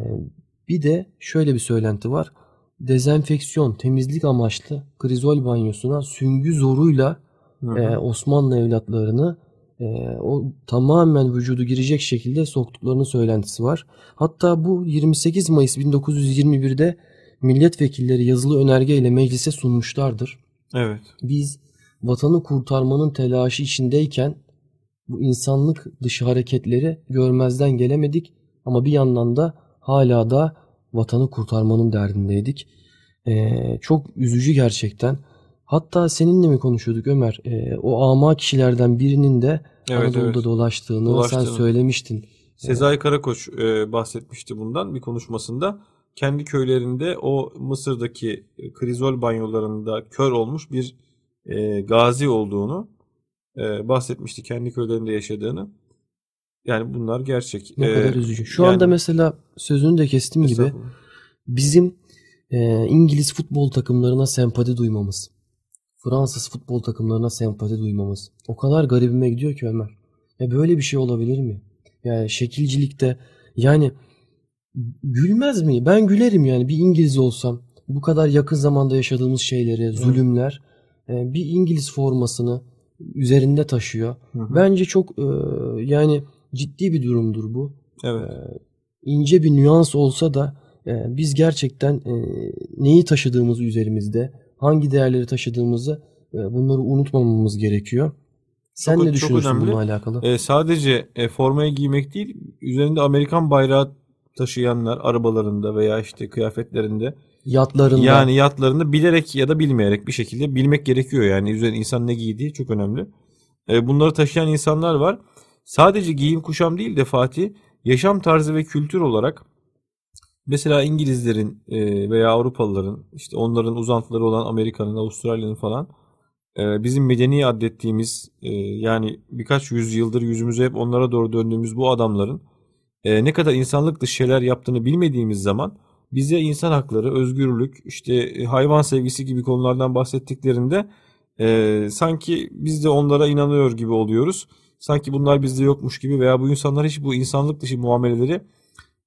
bir de şöyle bir söylenti var. Dezenfeksiyon, temizlik amaçlı krizol banyosuna süngü zoruyla e, Osmanlı evlatlarını e, o tamamen vücudu girecek şekilde soktuklarının söylentisi var. Hatta bu 28 Mayıs 1921'de milletvekilleri yazılı önergeyle meclise sunmuşlardır. Evet. Biz vatanı kurtarmanın telaşı içindeyken bu insanlık dışı hareketleri görmezden gelemedik ama bir yandan da hala da vatanı kurtarmanın derdindeydik. Ee, çok üzücü gerçekten. Hatta seninle mi konuşuyorduk Ömer? Ee, o ama kişilerden birinin de evet, Anadolu'da evet. dolaştığını, dolaştığını sen söylemiştin. Sezai Karakoç e, bahsetmişti bundan bir konuşmasında. Kendi köylerinde o Mısır'daki krizol banyolarında kör olmuş bir e, gazi olduğunu e, bahsetmişti kendi köylerinde yaşadığını. Yani bunlar gerçek. Ne Ee, kadar üzücü. Şu yani- anda mesela sözünü de kestim gibi bizim e, İngiliz futbol takımlarına sempati duymamız, Fransız futbol takımlarına sempati duymamız o kadar garibime gidiyor ki Ömer. Ya böyle bir şey olabilir mi? Yani şekilcilikte yani gülmez mi? Ben gülerim yani bir İngiliz olsam bu kadar yakın zamanda yaşadığımız şeyleri, zulümler e, bir İngiliz formasını üzerinde taşıyor. Hı hı. Bence çok e, yani ciddi bir durumdur bu Evet. ince bir nüans olsa da e, biz gerçekten e, neyi taşıdığımızı üzerimizde, hangi değerleri taşıdığımızı e, bunları unutmamamız gerekiyor. Sen Çok- ne çok düşünüyorsun önemli. bununla alakalı? Ee, sadece e, formayı giymek değil, üzerinde Amerikan bayrağı taşıyanlar arabalarında veya işte kıyafetlerinde Yatlarında yani yatlarında bilerek ya da bilmeyerek bir şekilde bilmek gerekiyor yani üzerine insan ne giydiği çok önemli. Ee, bunları taşıyan insanlar var. Sadece giyim kuşam değil de Fatih yaşam tarzı ve kültür olarak mesela İngilizlerin e, veya Avrupalıların işte onların uzantıları olan Amerika'nın, Avustralya'nın falan e, bizim medeni adettiğimiz e, yani birkaç yüzyıldır yüzümüzü hep onlara doğru döndüğümüz bu adamların e, ne kadar insanlık dışı şeyler yaptığını bilmediğimiz zaman bize insan hakları, özgürlük, işte e, hayvan sevgisi gibi konulardan bahsettiklerinde e, sanki biz de onlara inanıyor gibi oluyoruz. Sanki bunlar bizde yokmuş gibi veya bu insanlar hiç bu insanlık dışı muameleleri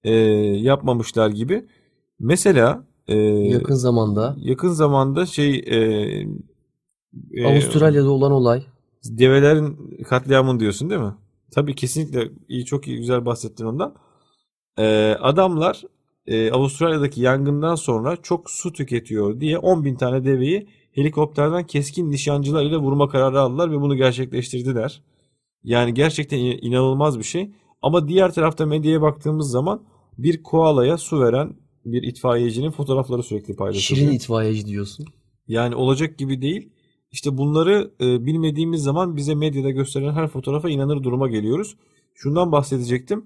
e, yapmamışlar gibi. Mesela e, yakın zamanda yakın zamanda şey e, e, Avustralya'da olan olay develerin katliamını diyorsun değil mi? Tabii kesinlikle iyi çok iyi güzel bahsettin ondan. Ee, adamlar e, Avustralya'daki yangından sonra çok su tüketiyor diye 10 bin tane deveyi helikopterden keskin nişancılar ile vurma kararı aldılar ve bunu gerçekleştirdiler. Yani gerçekten in- inanılmaz bir şey. Ama diğer tarafta medyaya baktığımız zaman bir koalaya su veren bir itfaiyecinin fotoğrafları sürekli paylaşılıyor. şirin itfaiyeci diyorsun. Yani olacak gibi değil. İşte bunları e, bilmediğimiz zaman bize medyada gösterilen her fotoğrafa inanır duruma geliyoruz. Şundan bahsedecektim.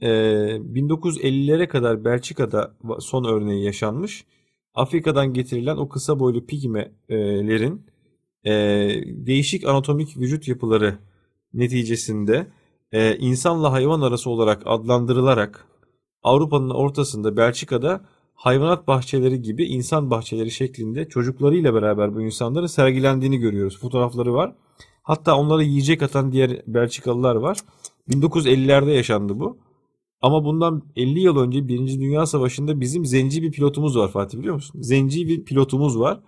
E, 1950'lere kadar Belçika'da son örneği yaşanmış. Afrika'dan getirilen o kısa boylu pigmelerin e, değişik anatomik vücut yapıları neticesinde e, insanla hayvan arası olarak adlandırılarak Avrupa'nın ortasında Belçika'da hayvanat bahçeleri gibi insan bahçeleri şeklinde çocuklarıyla beraber bu insanların sergilendiğini görüyoruz. Fotoğrafları var. Hatta onlara yiyecek atan diğer Belçikalılar var. 1950'lerde yaşandı bu. Ama bundan 50 yıl önce 1. Dünya Savaşı'nda bizim zenci bir pilotumuz var Fatih biliyor musun? Zenci bir pilotumuz var.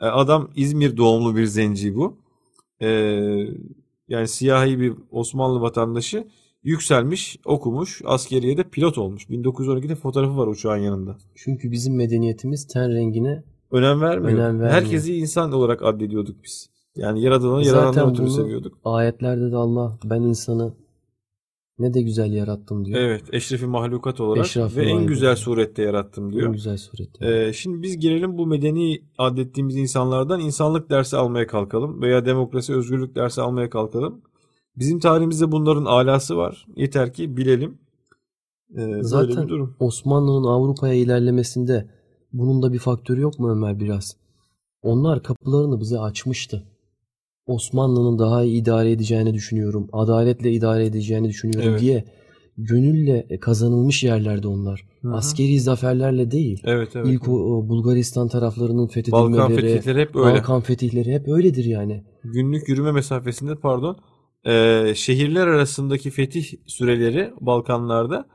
E, Adam İzmir doğumlu bir zenci bu. E, yani siyahi bir Osmanlı vatandaşı yükselmiş, okumuş, askeriyede pilot olmuş. 1912'de fotoğrafı var uçağın yanında. Çünkü bizim medeniyetimiz ten rengine Önem vermiyor. Önem vermiyor. Herkesi insan olarak addediyorduk biz. Yani yaradanı Zaten yaradandan ötürü seviyorduk. ayetlerde de Allah ben insanı ne de güzel yarattım diyor. Evet, eşrefi mahlukat olarak Eşraf-ı ve en güzel surette yarattım diyor. En güzel surette. Ee, şimdi biz girelim bu medeni adettiğimiz insanlardan insanlık dersi almaya kalkalım veya demokrasi, özgürlük dersi almaya kalkalım. Bizim tarihimizde bunların alası var. Yeter ki bilelim. Ee, Zaten durum. Osmanlı'nın Avrupa'ya ilerlemesinde bunun da bir faktörü yok mu Ömer biraz? Onlar kapılarını bize açmıştı. Osmanlı'nın daha iyi idare edeceğini düşünüyorum. Adaletle idare edeceğini düşünüyorum Evet. diye gönülle kazanılmış yerlerde onlar. Hı hı. Askeri zaferlerle değil. Evet evet. İlk o, Bulgaristan taraflarının Balkan fethedilmeleri, fetihleri hep öyle. Balkan fetihleri hep öyledir yani. günlük yürüme mesafesinde pardon e, şehirler arasındaki fetih süreleri Balkanlarda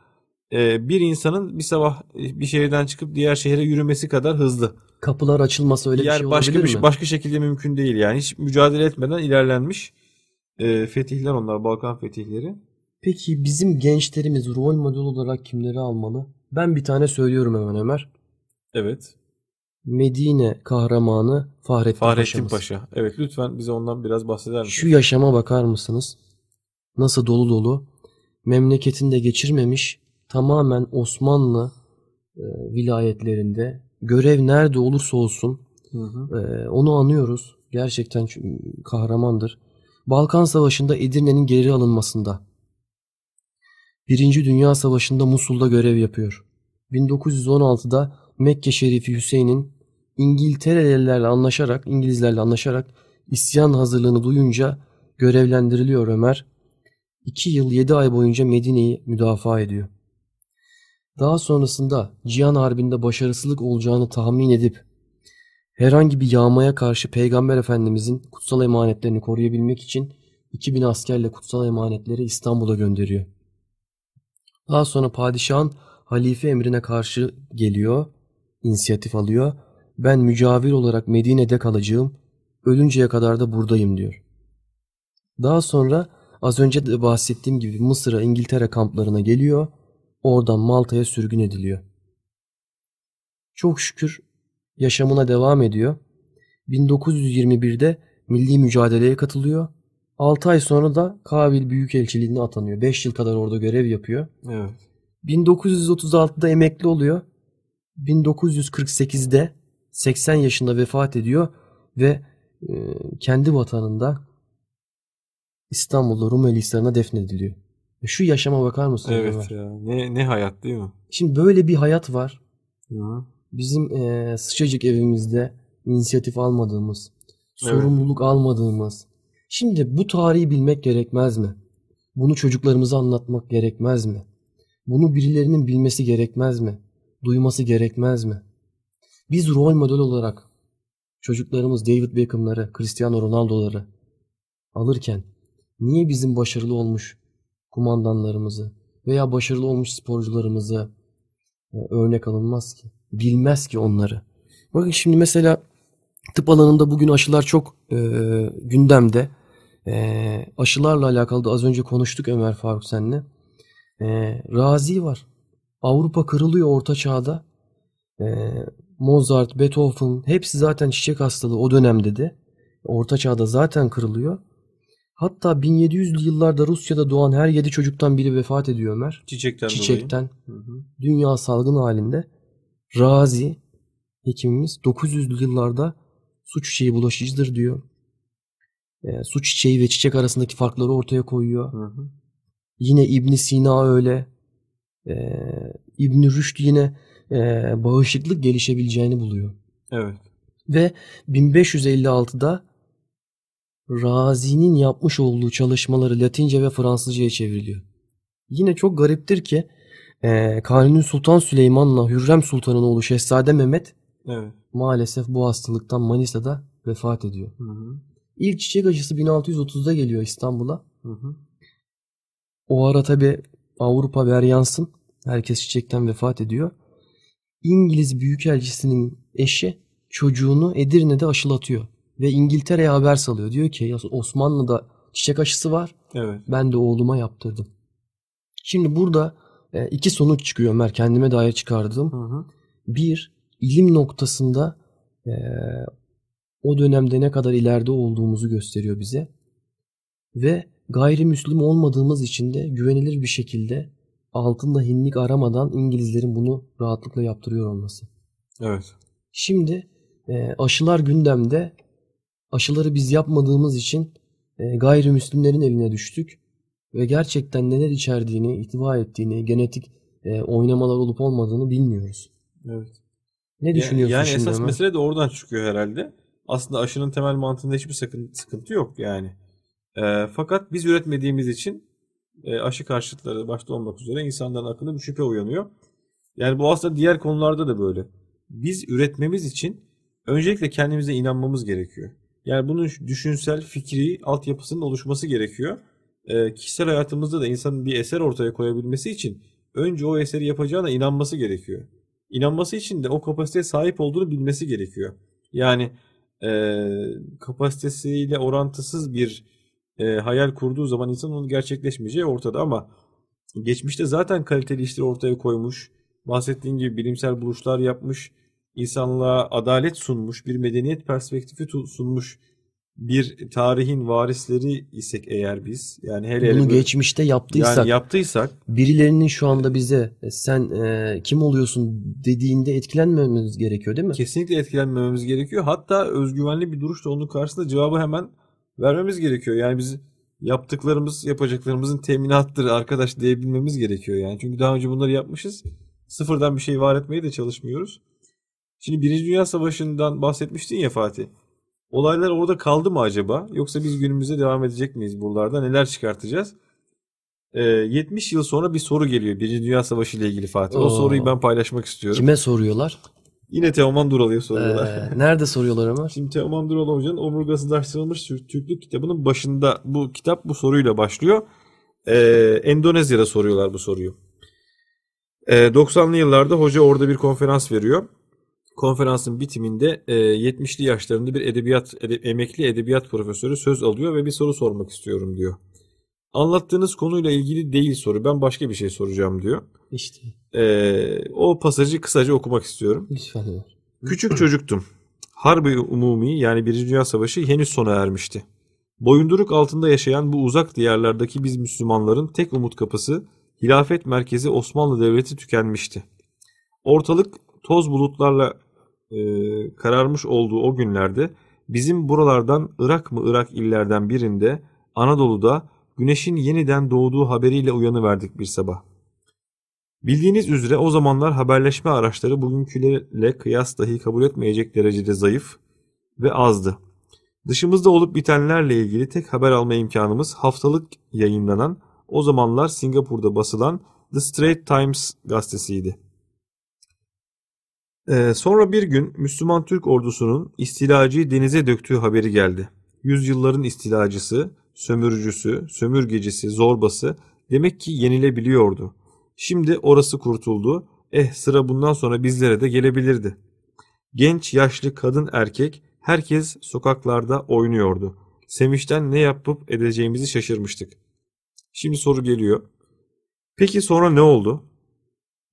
e, bir insanın bir sabah bir şehirden çıkıp diğer şehre yürümesi kadar hızlı. Kapılar açılmasa öyle bir yani şey başka olabilir bir mi? başka şekilde mümkün değil yani hiç mücadele etmeden ilerlenmiş e, fetihler onlar Balkan fetihleri. Peki bizim gençlerimiz rol model olarak kimleri almalı? Ben bir tane söylüyorum hemen Ömer. Evet. Medine kahramanı Fahrettin, Fahrettin Paşa'mız. Paşa. Evet lütfen bize ondan biraz bahseder misin? Şu yaşama bakar mısınız? Nasıl dolu dolu. Memleketinde geçirmemiş tamamen Osmanlı e, vilayetlerinde görev nerede olursa olsun Hı hı. e, onu anıyoruz. Gerçekten kahramandır. Balkan Savaşı'nda Edirne'nin geri alınmasında. Birinci Dünya Savaşı'nda Musul'da görev yapıyor. 1916'da Mekke Şerifi Hüseyin'in İngiltere'lilerle anlaşarak, İngilizlerle anlaşarak isyan hazırlığını duyunca görevlendiriliyor Ömer. 2 yıl 7 ay boyunca Medine'yi müdafaa ediyor. Daha sonrasında Cihan Harbi'nde başarısızlık olacağını tahmin edip herhangi bir yağmaya karşı Peygamber Efendimizin kutsal emanetlerini koruyabilmek için 2000 askerle kutsal emanetleri İstanbul'a gönderiyor. Daha sonra padişahın halife emrine karşı geliyor, inisiyatif alıyor. Ben mücavir olarak Medine'de kalacağım, ölünceye kadar da buradayım diyor. Daha sonra az önce de bahsettiğim gibi Mısır'a İngiltere kamplarına geliyor, oradan Malta'ya sürgün ediliyor. Çok şükür yaşamına devam ediyor. 1921'de milli mücadeleye katılıyor. 6 ay sonra da Kabil Büyükelçiliğine atanıyor. 5 yıl kadar orada görev yapıyor. Evet. 1936'da emekli oluyor. 1948'de 80 yaşında vefat ediyor ve e, kendi vatanında İstanbul'da Rumeli Hisarı'na defnediliyor. Şu yaşama bakar mısın? Evet Ömer? ya. Ne ne hayat değil mi? Şimdi böyle bir hayat var. Hı. Bizim e, sıcacık evimizde inisiyatif almadığımız, Evet. sorumluluk almadığımız. Şimdi bu tarihi bilmek gerekmez mi? Bunu çocuklarımıza anlatmak gerekmez mi? Bunu birilerinin bilmesi gerekmez mi? Duyması gerekmez mi? Biz rol model olarak çocuklarımız David Beckham'ları, Cristiano Ronaldo'ları alırken niye bizim başarılı olmuş kumandanlarımızı veya başarılı olmuş sporcularımızı e, örnek alınmaz ki? Bilmez ki onları. Bakın şimdi mesela tıp alanında bugün aşılar çok e, gündemde. E, aşılarla alakalı da az önce konuştuk Ömer Faruk senle. E, Razi var. Avrupa kırılıyor orta çağda. E, Mozart, Beethoven hepsi zaten çiçek hastalığı o dönemde de. Orta çağda zaten kırılıyor. Hatta 1700'lü yıllarda Rusya'da doğan her 7 çocuktan biri vefat ediyor Ömer. Çiçekten, Çiçekten. dolayı. Hı hı. Dünya salgın halinde. Razi hekimimiz 900'lü yıllarda su çiçeği bulaşıcıdır diyor. E, su çiçeği ve çiçek arasındaki farkları ortaya koyuyor. Hı hı. Yine İbn Sina öyle. E, İbn Rüşd yine e, bağışıklık gelişebileceğini buluyor. Evet. Ve 1556'da Razi'nin yapmış olduğu çalışmaları Latince ve Fransızca'ya çevriliyor. Yine çok gariptir ki e, Kanuni Sultan Süleyman'la Hürrem Sultan'ın oğlu Şehzade Mehmet Evet. maalesef bu hastalıktan Manisa'da vefat ediyor. Hı hı. İlk çiçek aşısı 1630'da geliyor İstanbul'a. Hı hı. O ara tabi Avrupa veryansın. Herkes çiçekten vefat ediyor. İngiliz Büyükelçisi'nin eşi çocuğunu Edirne'de aşılatıyor. Ve İngiltere'ye haber salıyor. Diyor ki "Ya Osmanlı'da çiçek aşısı var. Evet. Ben de oğluma yaptırdım. Şimdi burada e, iki sonuç çıkıyor Ömer. Kendime dair çıkardığım. Hı hı. Bir, ilim noktasında e, o dönemde ne kadar ileride olduğumuzu gösteriyor bize. Ve gayrimüslim olmadığımız için de güvenilir bir şekilde altında hinlik aramadan İngilizlerin bunu rahatlıkla yaptırıyor olması. Evet. Şimdi e, aşılar gündemde. Aşıları biz yapmadığımız için e, gayrimüslimlerin eline düştük. Ve gerçekten neler içerdiğini, ihtiva ettiğini, genetik e, oynamalar olup olmadığını bilmiyoruz. Evet. Ne düşünüyorsun yani şimdi esas Ömer? mesele de oradan çıkıyor herhalde. Aslında aşının temel mantığında hiçbir sakın, sıkıntı yok yani. Ee, fakat biz üretmediğimiz için e, aşı karşıtları başta olmak üzere insanların aklında bir şüphe uyanıyor. Yani bu aslında diğer konularda da böyle. Biz üretmemiz için öncelikle kendimize inanmamız gerekiyor. Yani bunun düşünsel, fikri altyapısının oluşması gerekiyor. Ee, kişisel hayatımızda da insanın bir eser ortaya koyabilmesi için önce o eseri yapacağına inanması gerekiyor. İnanması için de o kapasiteye sahip olduğunu bilmesi gerekiyor. Yani e, kapasitesiyle orantısız bir e, hayal kurduğu zaman insan onun gerçekleşmeyeceği ortada ama geçmişte zaten kaliteli işleri ortaya koymuş, bahsettiğin gibi bilimsel buluşlar yapmış, insanlığa adalet sunmuş, bir medeniyet perspektifi sunmuş bir tarihin varisleri isek eğer biz yani hele hele Bunu böyle- geçmişte yaptıysak, yani yaptıysak birilerinin şu anda bize "E, sen e, kim oluyorsun dediğinde etkilenmememiz gerekiyor değil mi? Kesinlikle etkilenmememiz gerekiyor. Hatta özgüvenli bir duruşla onun karşısında cevabı hemen vermemiz gerekiyor. Yani biz yaptıklarımız, yapacaklarımızın teminattır arkadaş diyebilmemiz gerekiyor yani. Çünkü daha önce bunları yapmışız. Sıfırdan bir şey var etmeye de çalışmıyoruz. Şimdi Birinci Dünya Savaşı'ndan bahsetmiştin ya Fatih. Olaylar orada kaldı mı acaba? Yoksa biz günümüze devam edecek miyiz buralarda? Neler çıkartacağız? Ee, 70 yıl sonra bir soru geliyor Birinci Dünya Savaşı ile ilgili Fatih. O Oo. soruyu ben paylaşmak istiyorum. Kime soruyorlar? Yine Teoman Duralı'ya soruyorlar. Ee, nerede soruyorlar Ömer? Şimdi Teoman Duralı Hoca'nın Omurgasızlaştırılmış Türk- Türklük kitabının başında bu kitap bu soruyla başlıyor. Ee, Endonezya'da soruyorlar bu soruyu. Ee, 90'lı yıllarda hoca orada bir konferans veriyor. Konferansın bitiminde e, 70'li yaşlarında bir edebiyat ede- emekli edebiyat profesörü söz alıyor ve bir soru sormak istiyorum diyor. Anlattığınız konuyla ilgili değil soru. Ben başka bir şey soracağım diyor. İşte Ee, o pasajı kısaca okumak istiyorum. lütfen. Küçük çocuktum. Harbi Umumi yani Birinci Dünya Savaşı henüz sona ermişti. Boyunduruk altında yaşayan bu uzak diyarlardaki biz Müslümanların tek umut kapısı hilafet merkezi Osmanlı Devleti tükenmişti. Ortalık toz bulutlarla e, kararmış olduğu o günlerde bizim buralardan Irak mı Irak illerden birinde Anadolu'da güneşin yeniden doğduğu haberiyle uyanıverdik bir sabah. Bildiğiniz üzere o zamanlar haberleşme araçları bugünkülerle kıyas dahi kabul etmeyecek derecede zayıf ve azdı. Dışımızda olup bitenlerle ilgili tek haber alma imkanımız haftalık yayınlanan o zamanlar Singapur'da basılan The Straits Times gazetesiydi. Ee, sonra bir gün Müslüman Türk ordusunun istilacıyı denize döktüğü haberi geldi. Yüzyılların istilacısı, sömürücüsü, sömürgecisi, zorbası demek ki yenilebiliyordu. Şimdi orası kurtuldu. Eh sıra bundan sonra bizlere de gelebilirdi. Genç, yaşlı, kadın, erkek herkes sokaklarda oynuyordu. Sevinçten ne yapıp edeceğimizi şaşırmıştık. Şimdi soru geliyor. Peki sonra ne oldu?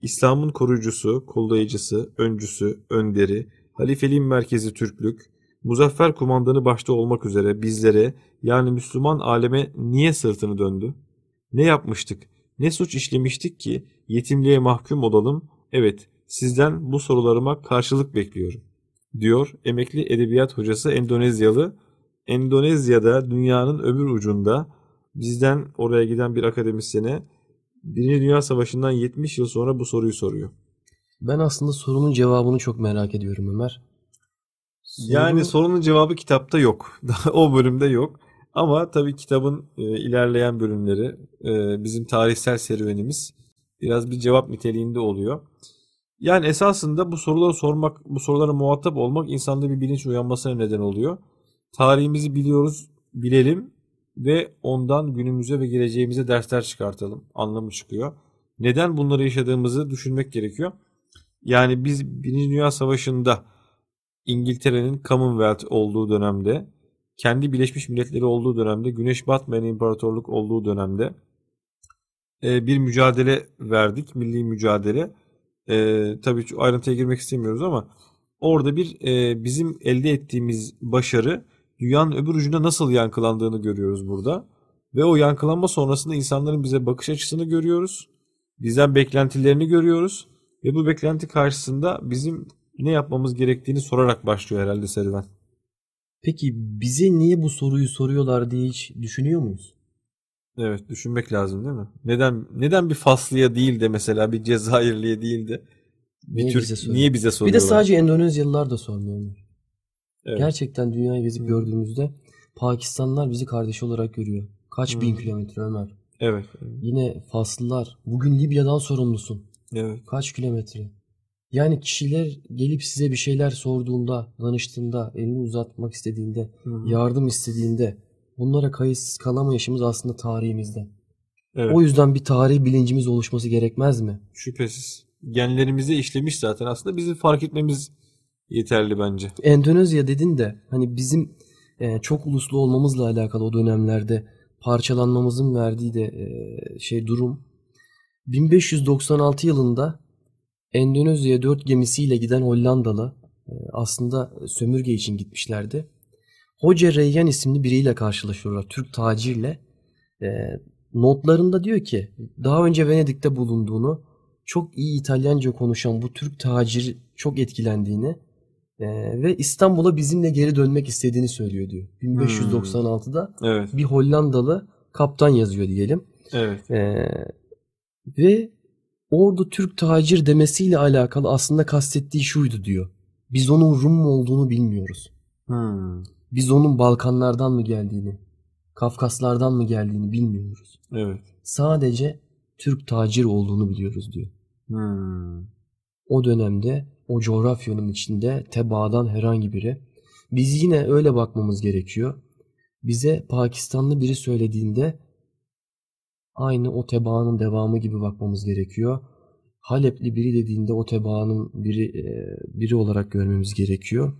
İslam'ın koruyucusu, kollayıcısı, öncüsü, önderi, halifeliğin merkezi Türklük, muzaffer kumandanı başta olmak üzere bizlere yani Müslüman aleme niye sırtını döndü? Ne yapmıştık? Ne suç işlemiştik ki yetimliğe mahkum olalım? Evet, sizden bu sorularıma karşılık bekliyorum. Diyor emekli edebiyat hocası Endonezyalı. Endonezya'da dünyanın öbür ucunda bizden oraya giden bir akademisyene Birinci Dünya Savaşı'ndan 70 yıl sonra bu soruyu soruyor. Ben aslında sorunun cevabını çok merak ediyorum Ömer. Yani Soru- sorunun cevabı kitapta yok. o bölümde yok. Ama tabii kitabın e, ilerleyen bölümleri, e, bizim tarihsel serüvenimiz biraz bir cevap niteliğinde oluyor. Yani esasında bu soruları sormak, bu sorulara muhatap olmak insanda bir bilinç uyanmasına neden oluyor. Tarihimizi biliyoruz, bilelim ve ondan günümüze ve geleceğimize dersler çıkartalım. Anlamı çıkıyor. Neden bunları yaşadığımızı düşünmek gerekiyor. Yani biz Birinci Dünya Savaşı'nda İngiltere'nin Commonwealth olduğu dönemde, kendi Birleşmiş Milletleri olduğu dönemde, Güneş batmayan imparatorluk olduğu dönemde e, bir mücadele verdik, milli mücadele. E, tabii ayrıntıya girmek istemiyoruz ama orada bir e, bizim elde ettiğimiz başarı dünyanın öbür ucunda nasıl yankılandığını görüyoruz burada. Ve o yankılanma sonrasında insanların bize bakış açısını görüyoruz. Bizden beklentilerini görüyoruz. Ve bu beklenti karşısında bizim ne yapmamız gerektiğini sorarak başlıyor herhalde serüven. Peki bize niye bu soruyu soruyorlar diye hiç düşünüyor muyuz? Evet düşünmek lazım değil mi? Neden neden bir Faslı'ya değil de mesela bir Cezayirli'ye değil de bir Niye Türk bize soruyor? niye bize Bir soruyorlar? de sadece Endonezyalılar da sormuyor Ömer. Evet. Gerçekten dünyayı gezip gördüğümüzde Pakistanlılar bizi kardeş olarak görüyor. Kaç Hı. bin kilometre Ömer. Evet. Yine Faslılar. Bugün Libya'dan sorumlusun. Evet. Kaç kilometre? Yani kişiler gelip size bir şeyler sorduğunda, danıştığında, elini uzatmak istediğinde, hı. yardım istediğinde bunlara kayıtsız kalamayışımız aslında tarihimizde. Evet. O yüzden bir tarih bilincimiz oluşması gerekmez mi? Şüphesiz. Genlerimize işlemiş zaten aslında bizim fark etmemiz yeterli bence. Endonezya dedin de hani bizim e, çok uluslu olmamızla alakalı o dönemlerde parçalanmamızın verdiği de e, şey durum 1596 yılında Endonezya'ya dört gemisiyle giden Hollandalı e, aslında sömürge için gitmişlerdi. Hoca Reyyan isimli biriyle karşılaşıyorlar. Türk tacirle. E, notlarında diyor ki daha önce Venedik'te bulunduğunu çok iyi İtalyanca konuşan bu Türk tacir çok etkilendiğini e, ve İstanbul'a bizimle geri dönmek istediğini söylüyor diyor. 1596'da Evet. bir Hollandalı kaptan yazıyor diyelim. Evet. Ee, ve orada Türk tacir demesiyle alakalı aslında kastettiği şuydu diyor. Biz onun Rum mu olduğunu bilmiyoruz. Hmm. Biz onun Balkanlardan mı geldiğini, Kafkaslardan mı geldiğini bilmiyoruz. Evet. Sadece Türk tacir olduğunu biliyoruz diyor. Hmm. O dönemde o coğrafyanın içinde tebaadan herhangi biri. Biz yine öyle bakmamız gerekiyor. Bize Pakistanlı biri söylediğinde aynı o tebaanın devamı gibi bakmamız gerekiyor. Halepli biri dediğinde o tebaanın biri e, biri olarak görmemiz gerekiyor.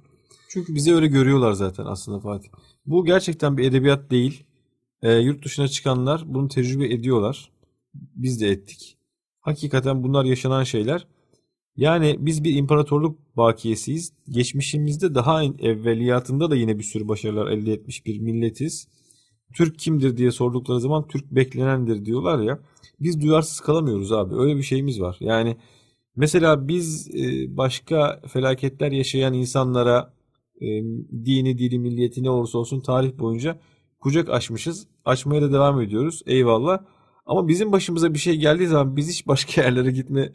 Çünkü bizi öyle görüyorlar zaten aslında Fatih. Bu gerçekten bir edebiyat değil. E, yurt dışına çıkanlar bunu tecrübe ediyorlar. Biz de ettik. Hakikaten bunlar yaşanan şeyler. Yani biz bir imparatorluk bakiyesiyiz. Geçmişimizde daha evveliyatında da yine bir sürü başarılar elde etmiş bir milletiz. Türk kimdir diye sordukları zaman Türk beklenendir diyorlar ya. Biz duyarsız kalamıyoruz abi. Öyle bir şeyimiz var. Yani mesela biz e, başka felaketler yaşayan insanlara e, dini, dili, milliyeti ne olursa olsun tarih boyunca kucak açmışız. Açmaya da devam ediyoruz. Eyvallah. Ama bizim başımıza bir şey geldiği zaman biz hiç başka yerlere gitme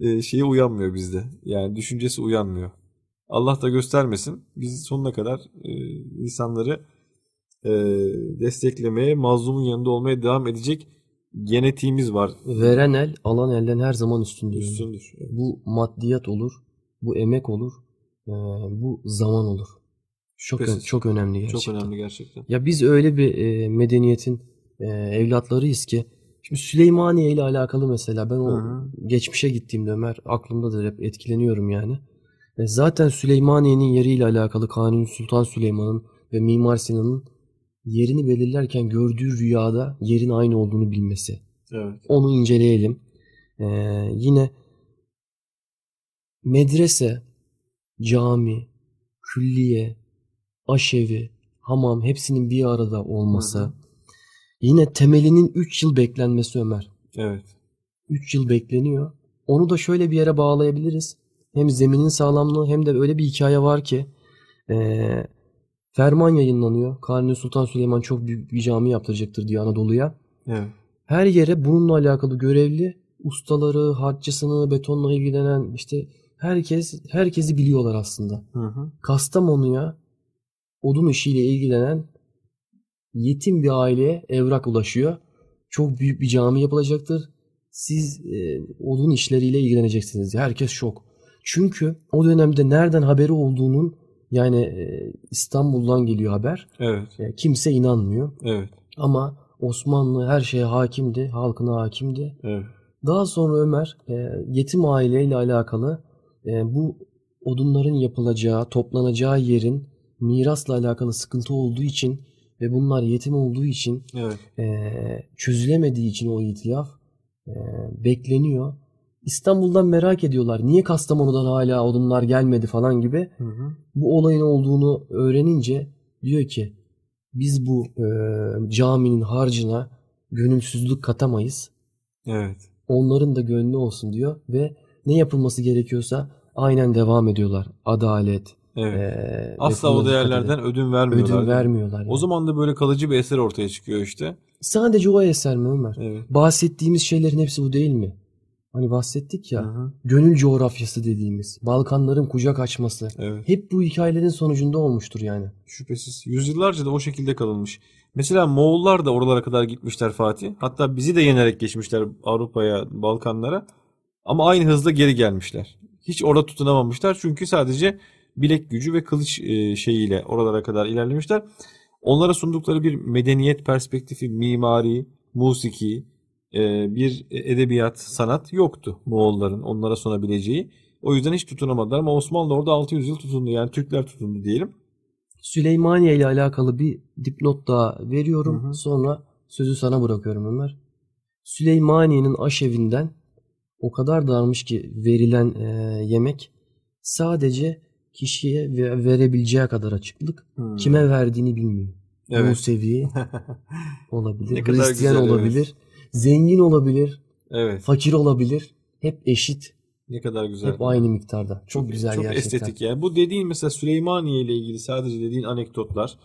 e, şeyi uyanmıyor bizde. Yani düşüncesi uyanmıyor. Allah da göstermesin. Biz sonuna kadar e, insanları e, desteklemeye, mazlumun yanında olmaya devam edecek genetiğimiz var. Veren el alan elden her zaman üstündür. Üstündür. Bu maddiyat olur, bu emek olur, e, bu zaman olur. Çok Şüphesiz. çok önemli gerçekten. Çok önemli gerçekten. Ya biz öyle bir e, medeniyetin e, evlatlarıyız ki şimdi Süleymaniye ile alakalı mesela ben o Hı hı. geçmişe gittiğimde Ömer aklımdadır hep etkileniyorum yani. E, zaten Süleymaniye'nin yeriyle alakalı Kanuni Sultan Süleyman'ın ve Mimar Sinan'ın yerini belirlerken gördüğü rüyada yerin aynı olduğunu bilmesi. Evet. Onu inceleyelim. E, yine medrese, cami, külliye, aşevi, hamam hepsinin bir arada olması. Hı hı. Yine temelinin 3 yıl beklenmesi Ömer. Evet. 3 yıl bekleniyor. Onu da şöyle bir yere bağlayabiliriz. Hem zeminin sağlamlığı hem de öyle bir hikaye var ki eee, ferman yayınlanıyor. Kanuni Sultan Süleyman çok büyük bir cami yaptıracaktır diye Anadolu'ya. Evet. Her yere bununla alakalı görevli ustaları, harççısını, betonla ilgilenen işte herkes herkesi biliyorlar aslında. Hı hı. Kastamonu'ya odun işiyle ilgilenen yetim bir aileye evrak ulaşıyor. Çok büyük bir cami yapılacaktır. Siz e, odun işleriyle ilgileneceksiniz. Herkes şok. Çünkü o dönemde nereden haberi olduğunun yani e, İstanbul'dan geliyor haber. Evet. E, kimse inanmıyor. Evet. Ama Osmanlı her şeye hakimdi, halkına hakimdi. Evet. Daha sonra Ömer e, yetim aileyle alakalı e, bu odunların yapılacağı, toplanacağı yerin mirasla alakalı sıkıntı olduğu için ve bunlar yetim olduğu için Evet. e, çözülemediği için o itilaf e, bekleniyor. İstanbul'dan merak ediyorlar. Niye Kastamonu'dan hala odunlar gelmedi falan gibi. Hı hı. Bu olayın olduğunu öğrenince diyor ki biz bu e, caminin harcına gönülsüzlük katamayız. Evet. Onların da gönlü olsun diyor ve ne yapılması gerekiyorsa aynen devam ediyorlar. Adalet. Evet. e, Asla o değerlerden ödün vermiyorlar. ödün vermiyorlar. O yani. zaman da böyle kalıcı bir eser ortaya çıkıyor işte. Sadece o eser mi Ömer? Evet. Bahsettiğimiz şeylerin hepsi bu değil mi? Hani bahsettik ya. Hı hı. Gönül coğrafyası dediğimiz. Balkanların kucak açması. Evet. Hep bu hikayelerin sonucunda olmuştur yani. Şüphesiz. Yüzyıllarca da o şekilde kalınmış. Mesela Moğollar da oralara kadar gitmişler Fatih. Hatta bizi de yenerek geçmişler Avrupa'ya, Balkanlara. Ama aynı hızla geri gelmişler. Hiç orada tutunamamışlar çünkü sadece bilek gücü ve kılıç e, şeyiyle oralara kadar ilerlemişler. Onlara sundukları bir medeniyet perspektifi, mimari, musiki, e, bir edebiyat, sanat yoktu Moğolların onlara sunabileceği. O yüzden hiç tutunamadılar ama Osmanlı orada 600 yıl tutundu. Yani Türkler tutundu diyelim. Süleymaniye ile alakalı bir dipnot daha veriyorum. Hı hı. Sonra sözü sana bırakıyorum Ömer. Süleymaniye'nin aşevinden o kadar darmış ki verilen e, yemek sadece kişiye ve- verebileceği kadar açıklık. Hmm. Kime verdiğini bilmiyor. Evet. Musevi olabilir, Hristiyan güzel, evet. olabilir, zengin olabilir, evet. fakir olabilir. Hep eşit, Ne kadar güzel. hep aynı miktarda. Çok, güzel çok gerçekten. estetik yani. Bu dediğin mesela Süleymaniye ile ilgili sadece dediğin anekdotlar,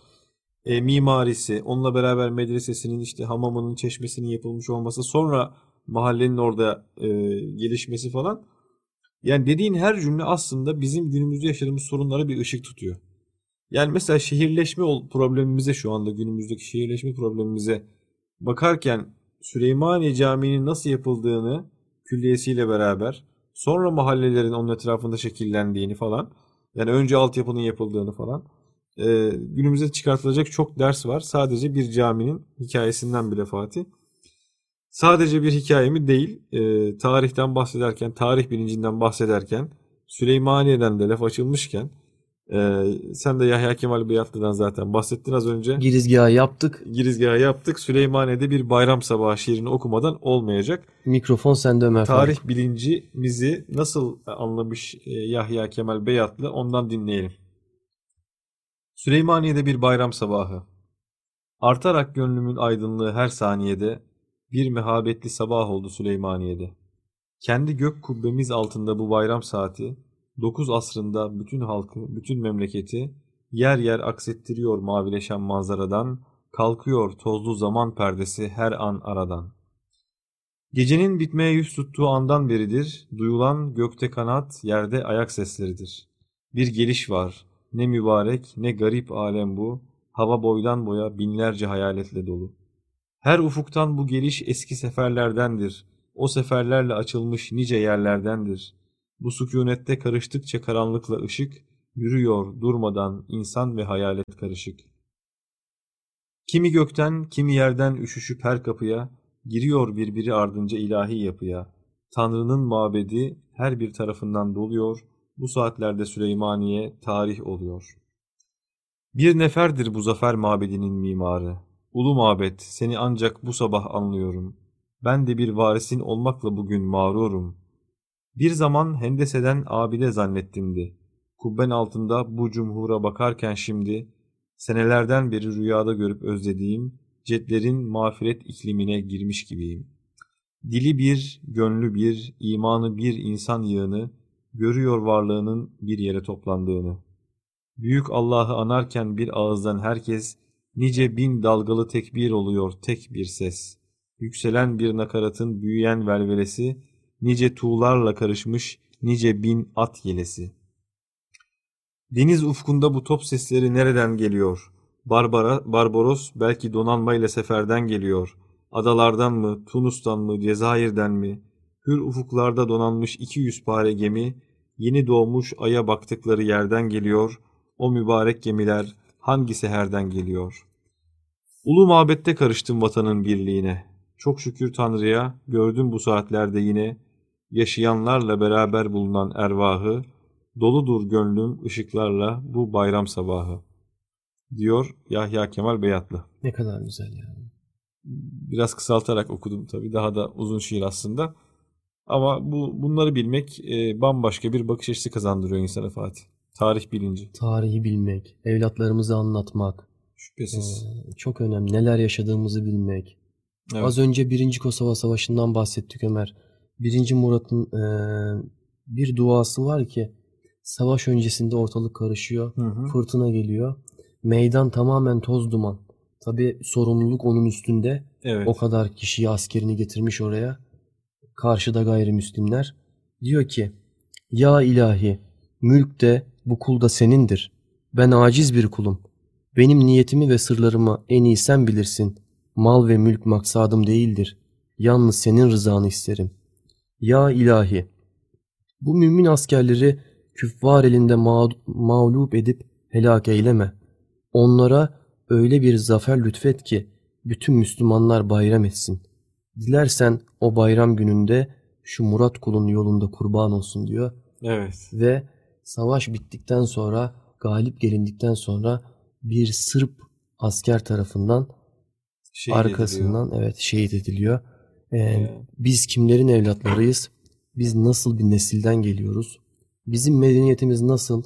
e, mimarisi, onunla beraber medresesinin işte hamamının, çeşmesinin yapılmış olması, sonra mahallenin orada e, gelişmesi falan. Yani dediğin her cümle aslında bizim günümüzde yaşadığımız sorunlara bir ışık tutuyor. Yani mesela şehirleşme problemimize şu anda günümüzdeki şehirleşme problemimize bakarken Süleymaniye Camii'nin nasıl yapıldığını külliyesiyle beraber sonra mahallelerin onun etrafında şekillendiğini falan yani önce altyapının yapıldığını falan e, günümüze çıkartılacak çok ders var. Sadece bir caminin hikayesinden bile Fatih. Sadece bir hikaye mi değil, e, tarihten bahsederken, tarih bilincinden bahsederken, Süleymaniye'den de laf açılmışken, e, sen de Yahya Kemal Beyatlı'dan zaten bahsettin az önce. Girizgahı yaptık. Girizgahı yaptık. Süleymaniye'de bir bayram sabahı şiirini okumadan olmayacak. Mikrofon sende Ömer Tarih Faruk. bilincimizi nasıl anlamış e, Yahya Kemal Beyatlı ondan dinleyelim. Süleymaniye'de bir bayram sabahı. Artarak gönlümün aydınlığı her saniyede bir mehabetli sabah oldu Süleymaniye'de. Kendi gök kubbemiz altında bu bayram saati, dokuz asrında bütün halkı, bütün memleketi yer yer aksettiriyor mavileşen manzaradan, kalkıyor tozlu zaman perdesi her an aradan. Gecenin bitmeye yüz tuttuğu andan beridir, duyulan gökte kanat, yerde ayak sesleridir. Bir geliş var, ne mübarek ne garip alem bu, hava boydan boya binlerce hayaletle dolu. Her ufuktan bu geliş eski seferlerdendir, o seferlerle açılmış nice yerlerdendir. Bu sükunette karıştıkça karanlıkla ışık, yürüyor durmadan insan ve hayalet karışık. Kimi gökten, kimi yerden üşüşüp her kapıya, giriyor birbiri ardınca ilahi yapıya. Tanrı'nın mabedi her bir tarafından doluyor, bu saatlerde Süleymaniye tarih oluyor. Bir neferdir bu zafer mabedinin mimarı. Ulu mabet, seni ancak bu sabah anlıyorum. Ben de bir varisin olmakla bugün mağrurum. Bir zaman hendeseden abide zannettimdi. Kubben altında bu cumhura bakarken şimdi, senelerden beri rüyada görüp özlediğim, cetlerin mağfiret iklimine girmiş gibiyim. Dili bir, gönlü bir, imanı bir insan yığını, görüyor varlığının bir yere toplandığını. Büyük Allah'ı anarken bir ağızdan herkes, nice bin dalgalı tekbir oluyor tek bir ses. Yükselen bir nakaratın büyüyen velvelesi, nice tuğlarla karışmış nice bin at yelesi. Deniz ufkunda bu top sesleri nereden geliyor? Barbara, Barbaros belki donanmayla seferden geliyor. Adalardan mı, Tunus'tan mı, Cezayir'den mi? Hür ufuklarda donanmış 200 pare gemi, yeni doğmuş aya baktıkları yerden geliyor. O mübarek gemiler hangi seherden geliyor? Ulu mabette karıştım vatanın birliğine. Çok şükür Tanrı'ya gördüm bu saatlerde yine yaşayanlarla beraber bulunan ervahı, doludur gönlüm ışıklarla bu bayram sabahı. Diyor Yahya Kemal Beyatlı. Ne kadar güzel ya. Biraz kısaltarak okudum tabii. Daha da uzun şiir aslında. Ama bu bunları bilmek e, bambaşka bir bakış açısı kazandırıyor insana Fatih. Tarih bilinci. Tarihi bilmek, evlatlarımızı anlatmak, Şüphesiz. ee, çok önemli. Neler yaşadığımızı bilmek. Evet. Az önce 1. Kosova Savaşı'ndan bahsettik Ömer. 1. Murat'ın ee, bir duası var ki savaş öncesinde ortalık karışıyor. Hı hı. Fırtına geliyor. Meydan tamamen toz duman. Tabi sorumluluk onun üstünde. Evet. O kadar kişiyi askerini getirmiş oraya. Karşıda gayrimüslimler. Diyor ki Ya ilahi mülk de bu kul da senindir. Ben aciz bir kulum. Benim niyetimi ve sırlarımı en iyi sen bilirsin. Mal ve mülk maksadım değildir. Yalnız senin rızanı isterim. Ya ilahi bu mümin askerleri küffar elinde mağ- mağlup edip helak eyleme. Onlara öyle bir zafer lütfet ki bütün Müslümanlar bayram etsin. Dilersen o bayram gününde şu Murat kulun yolunda kurban olsun diyor. Evet. Ve savaş bittikten sonra galip gelindikten sonra bir Sırp asker tarafından Şehit arkasından evet şehit ediliyor. Ee, Evet. Biz kimlerin evlatlarıyız? Biz nasıl bir nesilden geliyoruz? Bizim medeniyetimiz nasıl?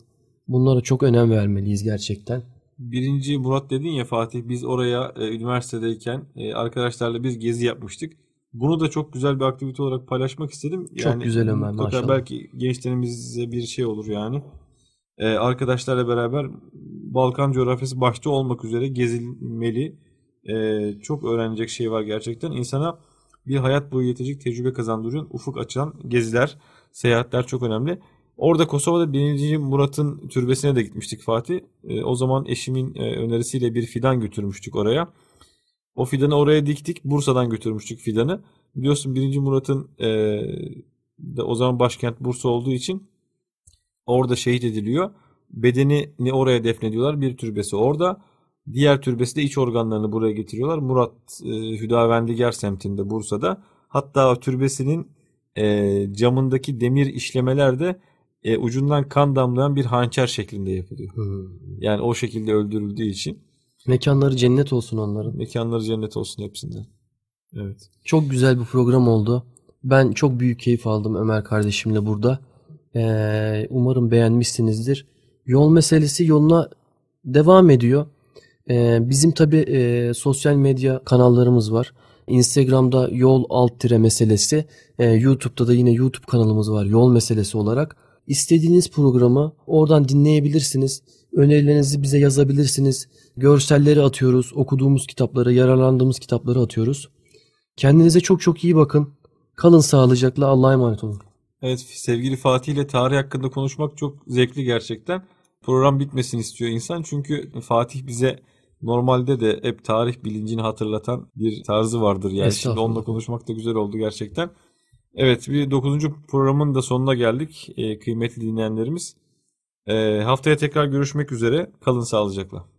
Bunlara çok önem vermeliyiz gerçekten. Birinci Murat dedin ya Fatih biz oraya e, üniversitedeyken e, arkadaşlarla biz gezi yapmıştık. Bunu da çok güzel bir aktivite olarak paylaşmak istedim. Çok güzel Ömer, maşallah. Belki gençlerimize bir şey olur yani. E, arkadaşlarla beraber Balkan coğrafyası başta olmak üzere gezilmeli. E, çok öğrenecek şey var gerçekten. İnsana bir hayat boyu yetecek tecrübe kazandırıyor. Ufuk açan geziler, seyahatler çok önemli. Orada Kosova'da 1. Murat'ın türbesine de gitmiştik Fatih. E, o zaman eşimin e, önerisiyle bir fidan götürmüştük oraya. O fidanı oraya diktik. Bursa'dan götürmüştük fidanı. Biliyorsun 1. Murat'ın e, de o zaman başkent Bursa olduğu için orada şehit ediliyor. Bedenini oraya defnediyorlar. Bir türbesi orada. Diğer türbesi de iç organlarını buraya getiriyorlar. Murat e, Hüdavendigar semtinde Bursa'da. Hatta türbesinin e, camındaki demir işlemeler de e, ucundan kan damlayan bir hançer şeklinde yapılıyor. Hmm. Yani o şekilde öldürüldüğü için. Mekanları cennet olsun onların. Mekanları cennet olsun hepsinden. Evet. Çok güzel bir program oldu. Ben çok büyük keyif aldım Ömer kardeşimle burada. Ee, umarım beğenmişsinizdir. Yol meselesi yoluna devam ediyor. Ee, bizim tabi e, sosyal medya kanallarımız var. Instagram'da yol alt tire meselesi. Ee, YouTube'da da yine YouTube kanalımız var yol meselesi olarak. İstediğiniz programı oradan dinleyebilirsiniz. Önerilerinizi bize yazabilirsiniz. Görselleri atıyoruz. Okuduğumuz kitapları, yararlandığımız kitapları atıyoruz. Kendinize çok çok iyi bakın. Kalın sağlıcakla. Allah'a emanet olun. Evet sevgili Fatih ile tarih hakkında konuşmak çok zevkli gerçekten. Program bitmesin istiyor insan. Çünkü Fatih bize normalde de hep tarih bilincini hatırlatan bir tarzı vardır. Yani şimdi onunla konuşmak da güzel oldu gerçekten. Evet bir 9. programın da sonuna geldik e, kıymetli dinleyenlerimiz. E, haftaya tekrar görüşmek üzere. Kalın sağlıcakla.